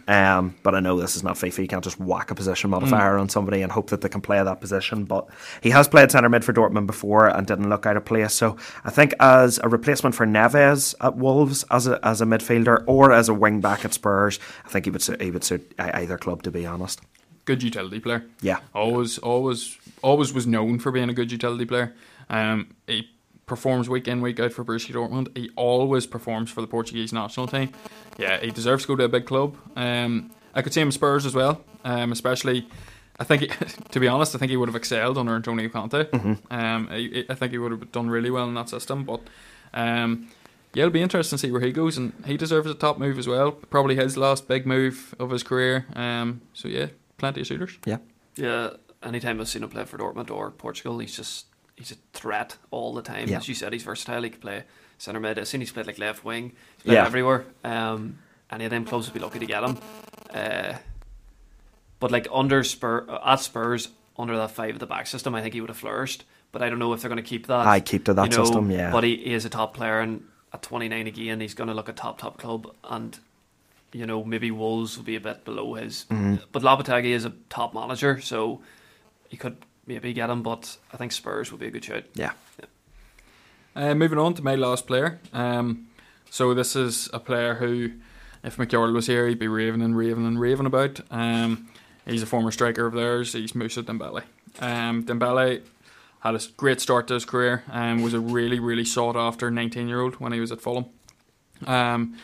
Um, but I know this is not FIFA. You can't just whack a position modifier on somebody and hope that they can play that position. But he has played centre mid for Dortmund before and didn't look out of place. So I think as a replacement for Neves at Wolves as a as a midfielder or as a wing back at Spurs, I think he would suit, he would suit either club. To be honest, Good utility player. yeah, Always, always, always was known for being a good utility player. Um, he performs week in, week out for Borussia Dortmund. He always performs for the Portuguese national team. Yeah, he deserves to go to a big club. Um, I could see him Spurs as well, um, especially. I think, he, <laughs> to be honest, I think he would have excelled under Antonio Conte. Um, I, I think he would have done really well in that system. But um, yeah, it'll be interesting to see where he goes, and he deserves a top move as well. Probably his last big move of his career. Um, so yeah, plenty of suitors. yeah. Yeah, anytime I've seen him play for Dortmund or Portugal, he's just he's a threat all the time. Yeah. As you said, he's versatile. He can play centre mid. I've seen he's played like left wing. He's played Yeah. everywhere. Um, any of them clubs would be lucky to get him. Uh, but like under Spur at Spurs under that five at the back system, I think he would have flourished. But I don't know if they're going to keep that. I keep to that you know, system, yeah. But he, he is a top player, and at 29 again, he's going to look a top top club, and you know maybe Wolves will be a bit below his. Mm-hmm. But Lopetegui is a top manager, so he could maybe get him. But I think Spurs would be a good shout. Yeah. Uh, moving on to my last player. Um, so this is a player who, if McArdle was here, he'd be raving and raving and raving about. Um, he's a former striker of theirs. He's Moussa Dembele. Um, Dembele had a great start to his career and was a really, really sought after 19 year old when he was at Fulham. Um,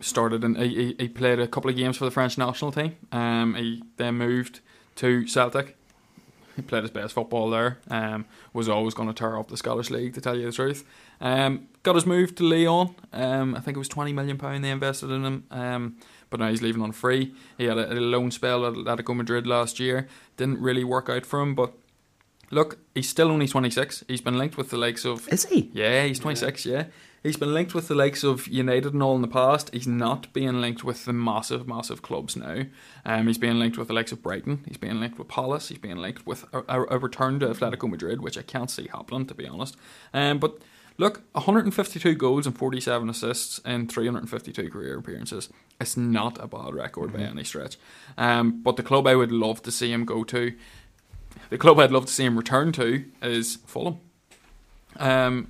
started and he, he played a couple of games for the French national team. Um, he then moved to Celtic. He played his best football there. Um, was always going to tear up the Scottish League, to tell you the truth. Um, got his move to Lyon. Um, I think it was twenty million pound they invested in him. Um, but now he's leaving on free. He had a, a loan spell at Atletico Madrid last year. Didn't really work out for him, but look, he's still only twenty six. He's been linked with the likes of Is he? yeah, he's 26, yeah. He's been linked with the likes of United and all in the past. He's not being linked with the massive, massive clubs now. Um, he's being linked with the likes of Brighton. He's being linked with Palace. He's being linked with a, a, return to Atletico Madrid, which I can't see happening, to be honest. Um, but look, 152 goals and 47 assists in 352 career appearances. It's not a bad record by any stretch. Um, but the club I would love to see him go to, the club I'd love to see him return to is Fulham. Um,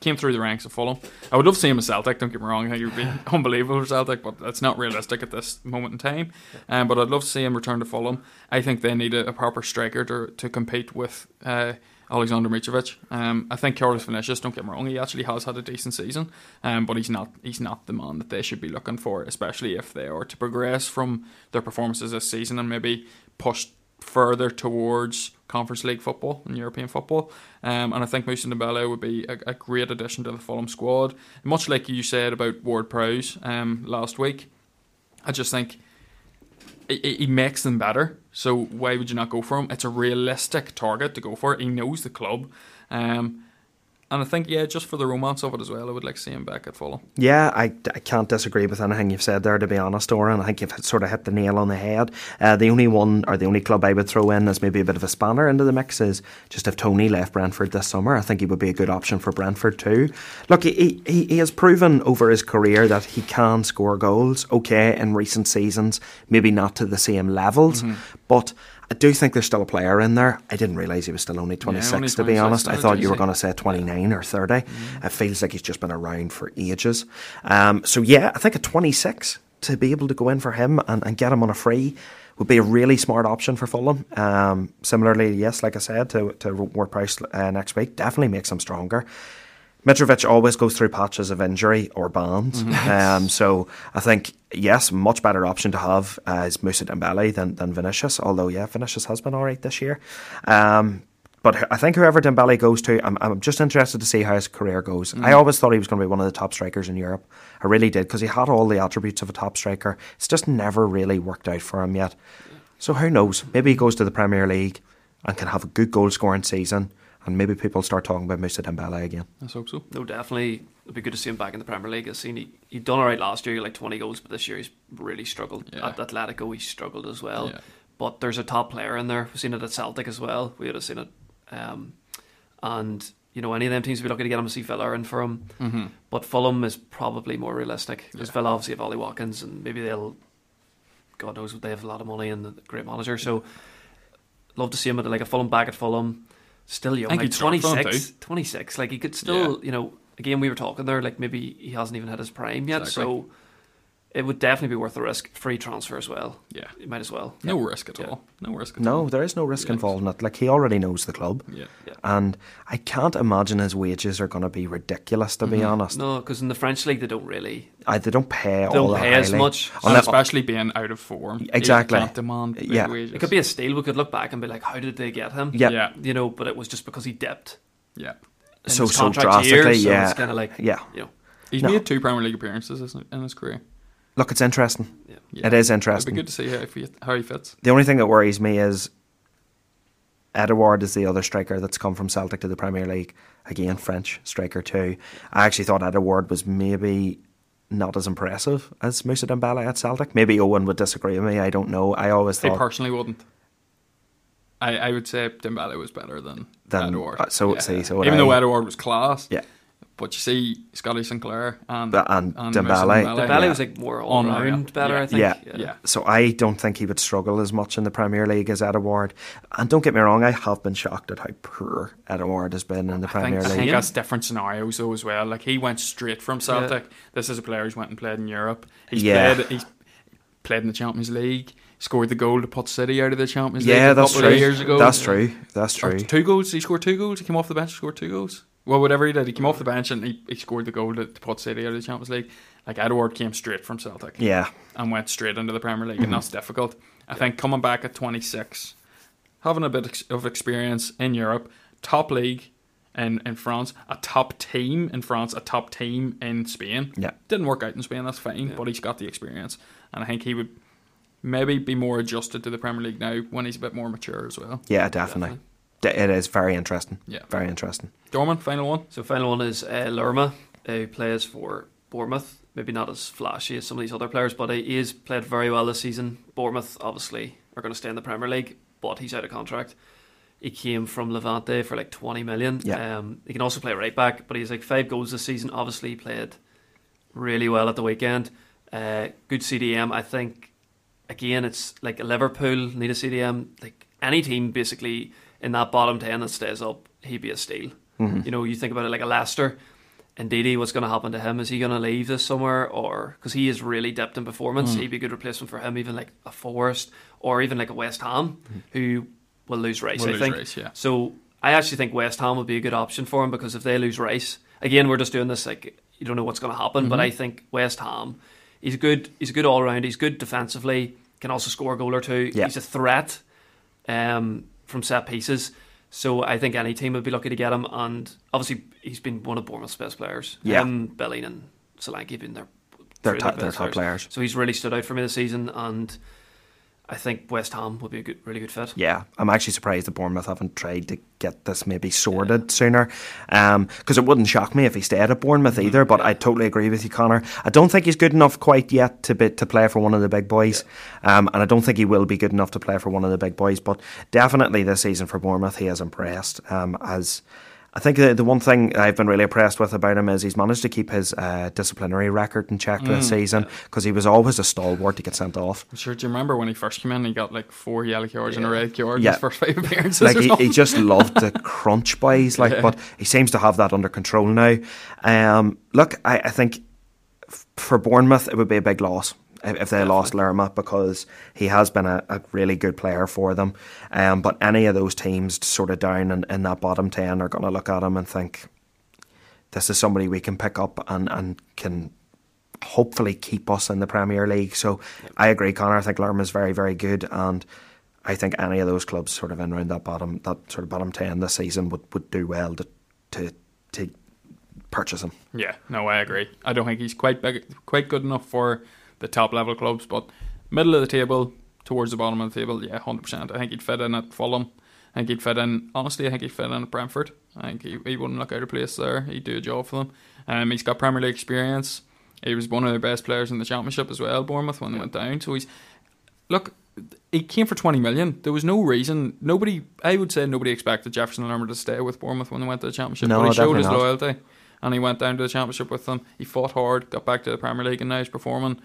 came through the ranks of Fulham. I would love to see him at Celtic. Don't get me wrong; I think would be <laughs> unbelievable for Celtic, but that's not realistic at this moment in time. Um, but I'd love to see him return to Fulham. I think they need a, a proper striker to to compete with. Uh, Aleksandar Mitrovic. Um, I think Carlos Vinicius. Don't get me wrong; he actually has had a decent season, um, but he's not. He's not the man that they should be looking for, especially if they are to progress from their performances this season and maybe push further towards Conference League football and European football. Um, and I think Moussa Dembele would be a, a great addition to the Fulham squad. Much like you said about Ward Prowse um, last week, I just think he, he makes them better. So why would you not go for him? It's a realistic target to go for. He knows the club. Um, and I think, yeah, just for the romance of it as well, I would like to see him back at Fulham. Yeah, I, I can't disagree with anything you've said there, to be honest, Oran. I think you've sort of hit the nail on the head. Uh, the only one, or the only club I would throw in as maybe a bit of a spanner into the mix is just if Tony left Brentford this summer, I think he would be a good option for Brentford too. Look, he, he, he has proven over his career that he can score goals, okay, in recent seasons, maybe not to the same levels, but I do think there's still a player in there. I didn't realise he was still only 26, only to be 26, honest. I thought you were going to say 29 or 30. It feels like he's just been around for ages. Um, so, yeah, I think at 26, to be able to go in for him and, and get him on a free would be a really smart option for Fulham. Um, similarly, yes, like I said, to, to Ward Prowse uh, next week, definitely makes him stronger. Mitrovic always goes through patches of injury or bans. Um, so I think, yes, much better option to have uh, is Moussa Dembele than, than Vinicius, although, yeah, Vinicius has been all right this year. Um, but I think whoever Dembele goes to, I'm, I'm just interested to see how his career goes. I always thought he was going to be one of the top strikers in Europe. I really did, because he had all the attributes of a top striker. It's just never really worked out for him yet. So who knows? Maybe he goes to the Premier League and can have a good goal scoring season, and maybe people start talking about Moussa Dembele again. Let's hope so. No, definitely. It'd be good to see him back in the Premier League. I've seen he he done all right last year, like twenty goals, but this year he's really struggled. Yeah. At Atletico, he struggled as well. Yeah. But there's a top player in there. We've seen it at Celtic as well. We would have seen it, um, and you know any of them teams would be looking to get him to see Villa in for him. Mm-hmm. But Fulham is probably more realistic because Yeah. Villa obviously have Ollie Watkins, and maybe they'll, God knows, they have a lot of money and a great manager. So love to see him at like a Fulham back at Fulham. Still young, I think like he'd start for them 26, 26. Like he could still, Yeah. you know. Again, we were talking there, like maybe he hasn't even had his prime yet. Exactly. So it would definitely be worth the risk. Free transfer as well. Yeah. You might as well. No risk at Yeah. all. No risk at all. No, there is no risk Yeah. involved in it. Like he already knows the club, Yeah. and I can't imagine his wages are going to be ridiculous. To be mm-hmm. honest, No, because in the French league they don't really I, they don't pay they all don't that pay as highly. much. And Unless- especially being out of form. Exactly. can't demand big Yeah. wages. It could be a steal. We could look back and be like, how did they get him? Yeah. Yeah. You know, but it was just because he dipped. Yeah. in So- his so contract year, drastically, so yeah. It's kind of like Yeah. you know, He's No. made two Premier League appearances isn't it, in his career. Look, it's interesting. yeah. Yeah. It is It'd interesting. be good to see how he, how he fits. The only thing that worries me is Edouard is the other striker that's come from Celtic to the Premier League. Again, French striker too. I actually thought Edouard was maybe not as impressive as Moussa Dembele at Celtic. Maybe Owen would disagree with me. I don't know. I always I personally wouldn't. I, I would say Dembele was better than, Than- Edouard. uh, so- see, so would even I. though Edouard was class, Yeah. But you see, Scotty Sinclair and But- and Mason Dembele. Dembele Yeah. was like more all Unreal. round better, Yeah. I think. Yeah. yeah. So I don't think he would struggle as much in the Premier League as Edouard. And don't get me wrong, I have been shocked at how poor Edouard has been in the I think, Premier I League. think that's different scenarios though as well. Like he went straight from Celtic. This is a player who's went and played in Europe. He's Yeah. played. He's played in the Champions League. Scored the goal to put City out of the Champions League. yeah, a that's couple true. Of years ago. That's true. That's Or true. two goals. He scored two goals. He came off the bench. Scored two goals. Well, whatever he did, he came off the bench and he, he scored the goal to, to put City out of the Champions League. Like Edouard came straight from Celtic Yeah. and went straight into the Premier League, Mm-hmm. and that's difficult. I think coming back at 26, having a bit of experience in Europe, top league in, in France, a top team in France, a top team in Spain. Yeah. Didn't work out in Spain, that's fine, but he's got the experience. And I think he would maybe be more adjusted to the Premier League now when he's a bit more mature as well. Yeah, definitely. D- It is very interesting. Yeah. Very interesting. Dorman, final one. So final one is uh, Lerma, who plays for Bournemouth. Maybe not as flashy as some of these other players, but he is played very well this season. Bournemouth obviously are going to stay in the Premier League, but he's out of contract. He came from Levante for like twenty million. Yeah. Um, he can also play right back, but he's like five goals this season. Obviously, he played really well at the weekend. Uh, good CDM. I think again, it's like Liverpool need a CDM. Like any team, basically in that bottom ten that stays up, he'd be a steal. Mm-hmm. You know, you think about it like a Leicester. Ndidi, what's going to happen to him? Is he going to leave this summer? or because he is really dipped in performance, mm. he'd be a good replacement for him. Even like a Forest, or even like a West Ham, mm. who will lose Rice. Will I lose think. Rice, yeah. So I actually think West Ham would be a good option for him because if they lose Rice, again, we're just doing this like you don't know what's going to happen. But mm-hmm. I think West Ham, he's good. He's a good all round. He's good defensively. Can also score a goal or two. Yeah. He's a threat um, from set pieces. So I think any team would be lucky to get him. And obviously, he's been one of Bournemouth's best players. Yeah. Him, and Solanke have been their of top- the top players. So he's really stood out for me this season, and I think West Ham would be a good, really good fit. Yeah, I'm actually surprised that Bournemouth haven't tried to get this maybe sorted sooner. Because it wouldn't shock me if he stayed at Bournemouth Mm-hmm. either. But I totally agree with you, Conor. I don't think he's good enough quite yet to be, to play for one of the big boys, um, and I don't think he will be good enough to play for one of the big boys. But definitely this season for Bournemouth, he has impressed. Um, as I think the, the one thing I've been really impressed with about him is he's managed to keep his uh, disciplinary record in check Mm, this season because he was always a stalwart to get sent off. I'm sure. Do you remember when he first came in? He got like four yellow cards and a red card in his first five appearances. like he, he just loved the <laughs> crunch boys like Yeah. but he seems to have that under control now um, look I, I think f- for Bournemouth it would be a big loss if, they lost Lerma because he has been a, a really good player for them um, but any of those teams sort of down in, in that bottom 10 are going to look at him and think this is somebody we can pick up and, and can hopefully keep us in the Premier League. So I agree, Conor. I think Lerma is very, very good, and I think any of those clubs sort of in around that bottom, that sort of bottom ten this season would, would do well to to to purchase him. Yeah, no, I agree. I don't think he's quite big, quite good enough for the top level clubs, but middle of the table, towards the bottom of the table, yeah, hundred percent. I think he'd fit in at Fulham. I think he'd fit in. Honestly, I think he'd fit in at Brentford. I think he, he wouldn't look out of place there. He'd do a job for them. Um, he's got Premier League experience. He was one of their best players in the Championship as well. Bournemouth when they went down. So he's look. He came for twenty million. There was no reason. Nobody. I would say nobody expected Jefferson Lerma to stay with Bournemouth when they went to the Championship. No, but he showed his not. loyalty and he went down to the championship with them. He fought hard, got back to the Premier League, and now he's performing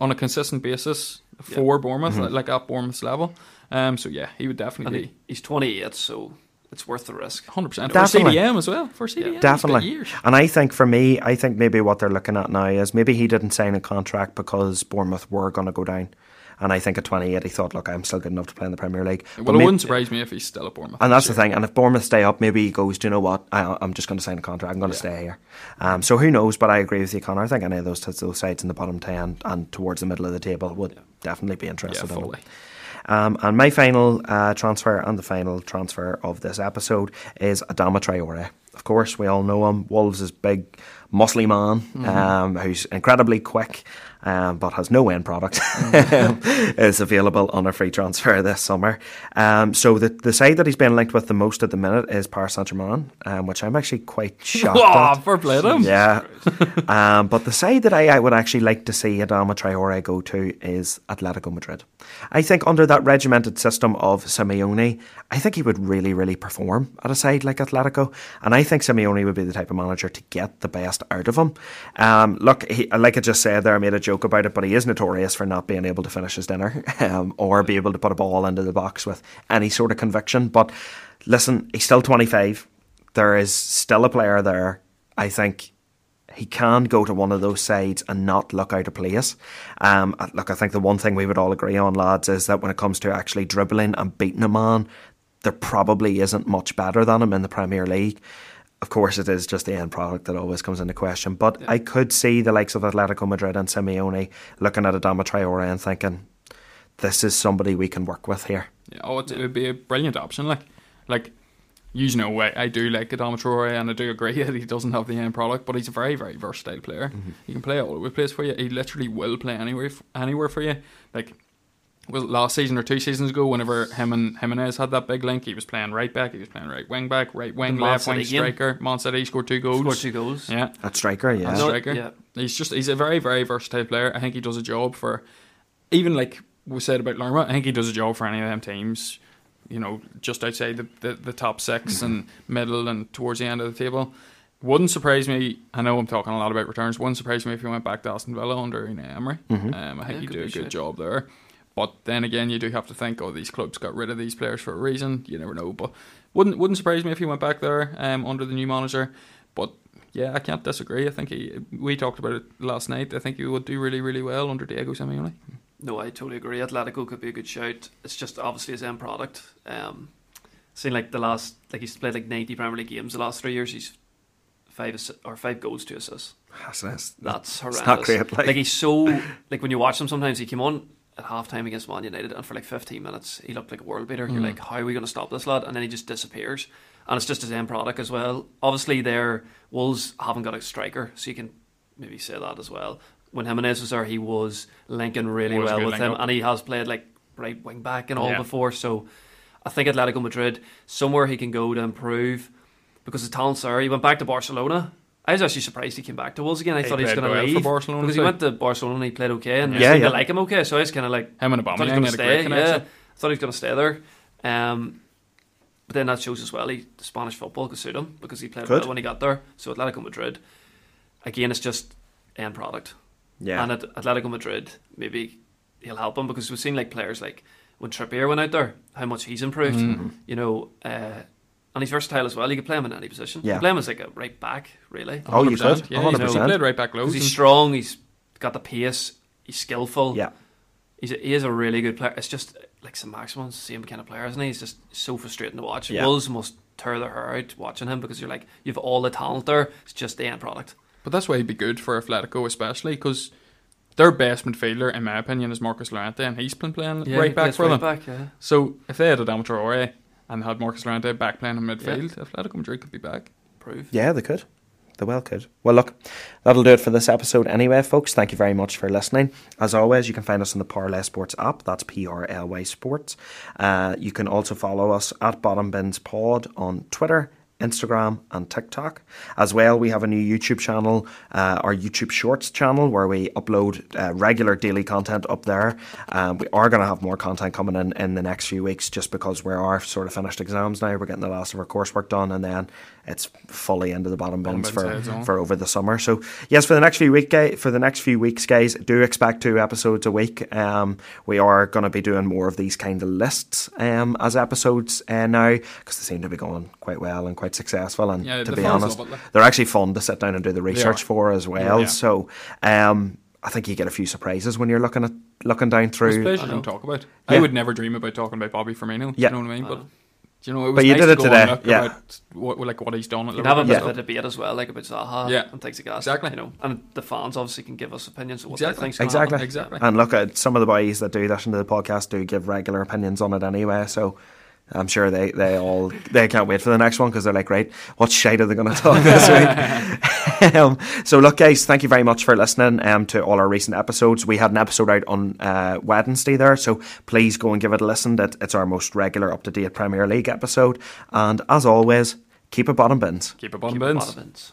on a consistent basis for Bournemouth, Mm-hmm. like at Bournemouth's level. Um, so yeah, he would And definitely he, he's 28, so it's worth the risk. hundred percent for Definitely. CDM as well. For CDM, he's Definitely. And I think for me, I think maybe what they're looking at now is maybe he didn't sign a contract because Bournemouth were going to go down. And I think at 28, he thought, look, I'm still good enough to play in the Premier League. But Well, it may- wouldn't surprise me if he's still at Bournemouth. And that's the thing. And if Bournemouth stay up, maybe he goes, do you know what? I, I'm just going to sign a contract. I'm going to stay here. Um, so who knows? But I agree with you, Conor. I think any of those, those sides in the bottom 10 and towards the middle of the table would definitely be Yeah, interested in him. Um, and my final uh, transfer and the final transfer of this episode is Adama Traore. Of course, we all know him. Wolves' is big, muscly man Mm-hmm. um, who's incredibly quick um, but has no end product, <laughs> is available on a free transfer this summer. Um, so the the side that he's been linked with the most at the minute is Paris Saint Germain, um, which I'm actually quite <laughs> shocked Oh, at. fair play him. Yeah. <laughs> um, but the side that I, I would actually like to see Adama Traore go to is Atletico Madrid. I think under that regimented system of Simeone, I think he would really, really perform at a side like Atletico. And I think Simeone would be the type of manager to get the best out of him. Um, look, he, like I just said there, I made a joke about it, but he is notorious for not being able to finish his dinner <laughs> um, or be able to put a ball into the box with any sort of conviction. But listen, he's still 25. There is still a player there. I think he can go to one of those sides and not look out of place. Um, look, I think the one thing we would all agree on, lads, is that when it comes to actually dribbling and beating a man, there probably isn't much better than him in the Premier League. Of course, it is just the end product that always comes into question. But I could see the likes of Atletico Madrid and Simeone looking at Adama Traore and thinking, this is somebody we can work with here. Yeah, oh, it, it would be a brilliant option. Like, like you know, I, I do like Adama Traore, and I do agree <laughs> that he doesn't have the end product, but he's a very, very versatile player. Mm-hmm. He can play all over the place for you. He literally will play anywhere, anywhere for you. Like, was last season or two seasons ago? Whenever him and Jimenez had that big link, he was playing right back, he was playing right wing back, right wing, The Man left wing game. striker. Man City scored two goals. Scored two goals. Yeah, At striker, yeah. as No, striker. yeah. He's just he's a very very versatile player. I think he does a job for even like we said about Lerma. I think he does a job for any of them teams. You know, just outside the, the, the top six and middle and towards the end of the table. Wouldn't surprise me. I know I'm talking a lot about returns. Wouldn't surprise me if he went back to Aston Villa under Unai Emery. Um, I think Yeah, he'd do a good shit. job there. But then again, you do have to think, oh, these clubs got rid of these players for a reason. You never know. But wouldn't wouldn't surprise me if he went back there um, under the new manager. But yeah, I can't disagree. I think he. We talked about it last night. I think he would do really, really well under Diego Simeone. No, I totally agree. Atletico could be a good shout. It's just obviously his end product. Um, seen like the last, like he's played like ninety Premier League games the last three years. He's five assi- or five goals, two assists. That's, that's, That's horrendous. not great. Like, Like he's so <laughs> like when you watch him, sometimes he came on at half time against Man United, and for like fifteen minutes he looked like a world beater. You're Mm. like, how are we going to stop this lad? And then he just disappears. And it's just his end product as well. Obviously, their Wolves haven't got a striker, so you can maybe say that as well. When Jimenez was there, he was linking really Was well with him, link-up. and he has played like right wing back and all Yeah. before. So I think Atletico Madrid somewhere he can go to improve because the talent's there. He went back to Barcelona. I was actually surprised he came back to Wolves again. I He thought he was going to well for Barcelona because too. he went to Barcelona and he played okay and Yeah, yeah, yeah. like him okay. So I was kind of like Him and I thought he was going to stay. Yeah. I thought he was going to stay there. Um, but then that shows as well he the Spanish football could suit him because he played Could. well when he got there. So Atletico Madrid, again, it's just end product. Yeah. And at Atletico Madrid, maybe he'll help him because we've seen like players like when Trippier went out there, how much he's improved. Mm-hmm. You know, uh, and he's versatile as well. You could play him in any position. You Yeah. could play him as like a right back, really. Oh, you 100%. could. Yeah, he's, he 100%. played right back Because loads. he's strong, he's got the pace, he's skillful. yeah. He's a, he is a really good player. It's just like Saint-Maximin's the same kind of player, isn't he? He's just so frustrating to watch. Yeah. Wolves must tear their hair out watching him because you're like, you've all the talent there. It's just the end product. But that's why he'd be good for Atletico, especially because their best midfielder, in my opinion, is Marcos Llorente, and he's been playing he right back plays for them. Back, yeah. So if they had a Adama Traore and had Marcos Llorente back playing in midfield, Atletico Madrid could be back. Prove. Yeah, they could. They well could. Well, look, that'll do it for this episode anyway, folks. Thank you very much for listening. As always, you can find us on the Parlay Sports app. That's P R L Y Sports. Uh, you can also follow us at Bottom Bins Pod on Twitter. Instagram and TikTok. As well, we have a new YouTube channel, uh, our YouTube Shorts channel, where we upload uh, regular daily content up there. Um, we are going to have more content coming in in the next few weeks just because we are sort of finished exams now. We're getting the last of our coursework done, and then it's fully into the bottom bins for, for over the summer. So yes, for the next few week for the next few weeks, guys, do expect two episodes a week. Um, we are going to be doing more of these kind of lists um, as episodes uh, now because they seem to be going quite well and quite successful. And Yeah, to be honest, they're actually fun to sit down and do the research for as well. yeah. So um, I think you get a few surprises when you're looking at looking down It's through. pleasure I to talk about. Yeah. I would never dream about talking about Bobby Firmino. Yeah. You know what I mean? But know. Do you know, it was But you nice did to it go today, yeah. what, like what he's done at You can have a bit Liverpool. of a debate as well, like about Zaha Yeah. and things like that. Exactly. You know, and the fans obviously can give us opinions of what Exactly. they think's gonna Exactly. happen. Exactly. And look at some of the boys that do listen to the podcast do give regular opinions on it anyway. So I'm sure they, they all they can't wait for the next one because they're like, right, what shade are they going to talk this week? <laughs> um, so, look, guys, thank you very much for listening um, to all our recent episodes. We had an episode out on uh, Wednesday there, so please go and give it a listen. That it's our most regular, up to date Premier League episode. And as always, keep it bottom bins. Keep it bottom Keep it bins. bottom bins.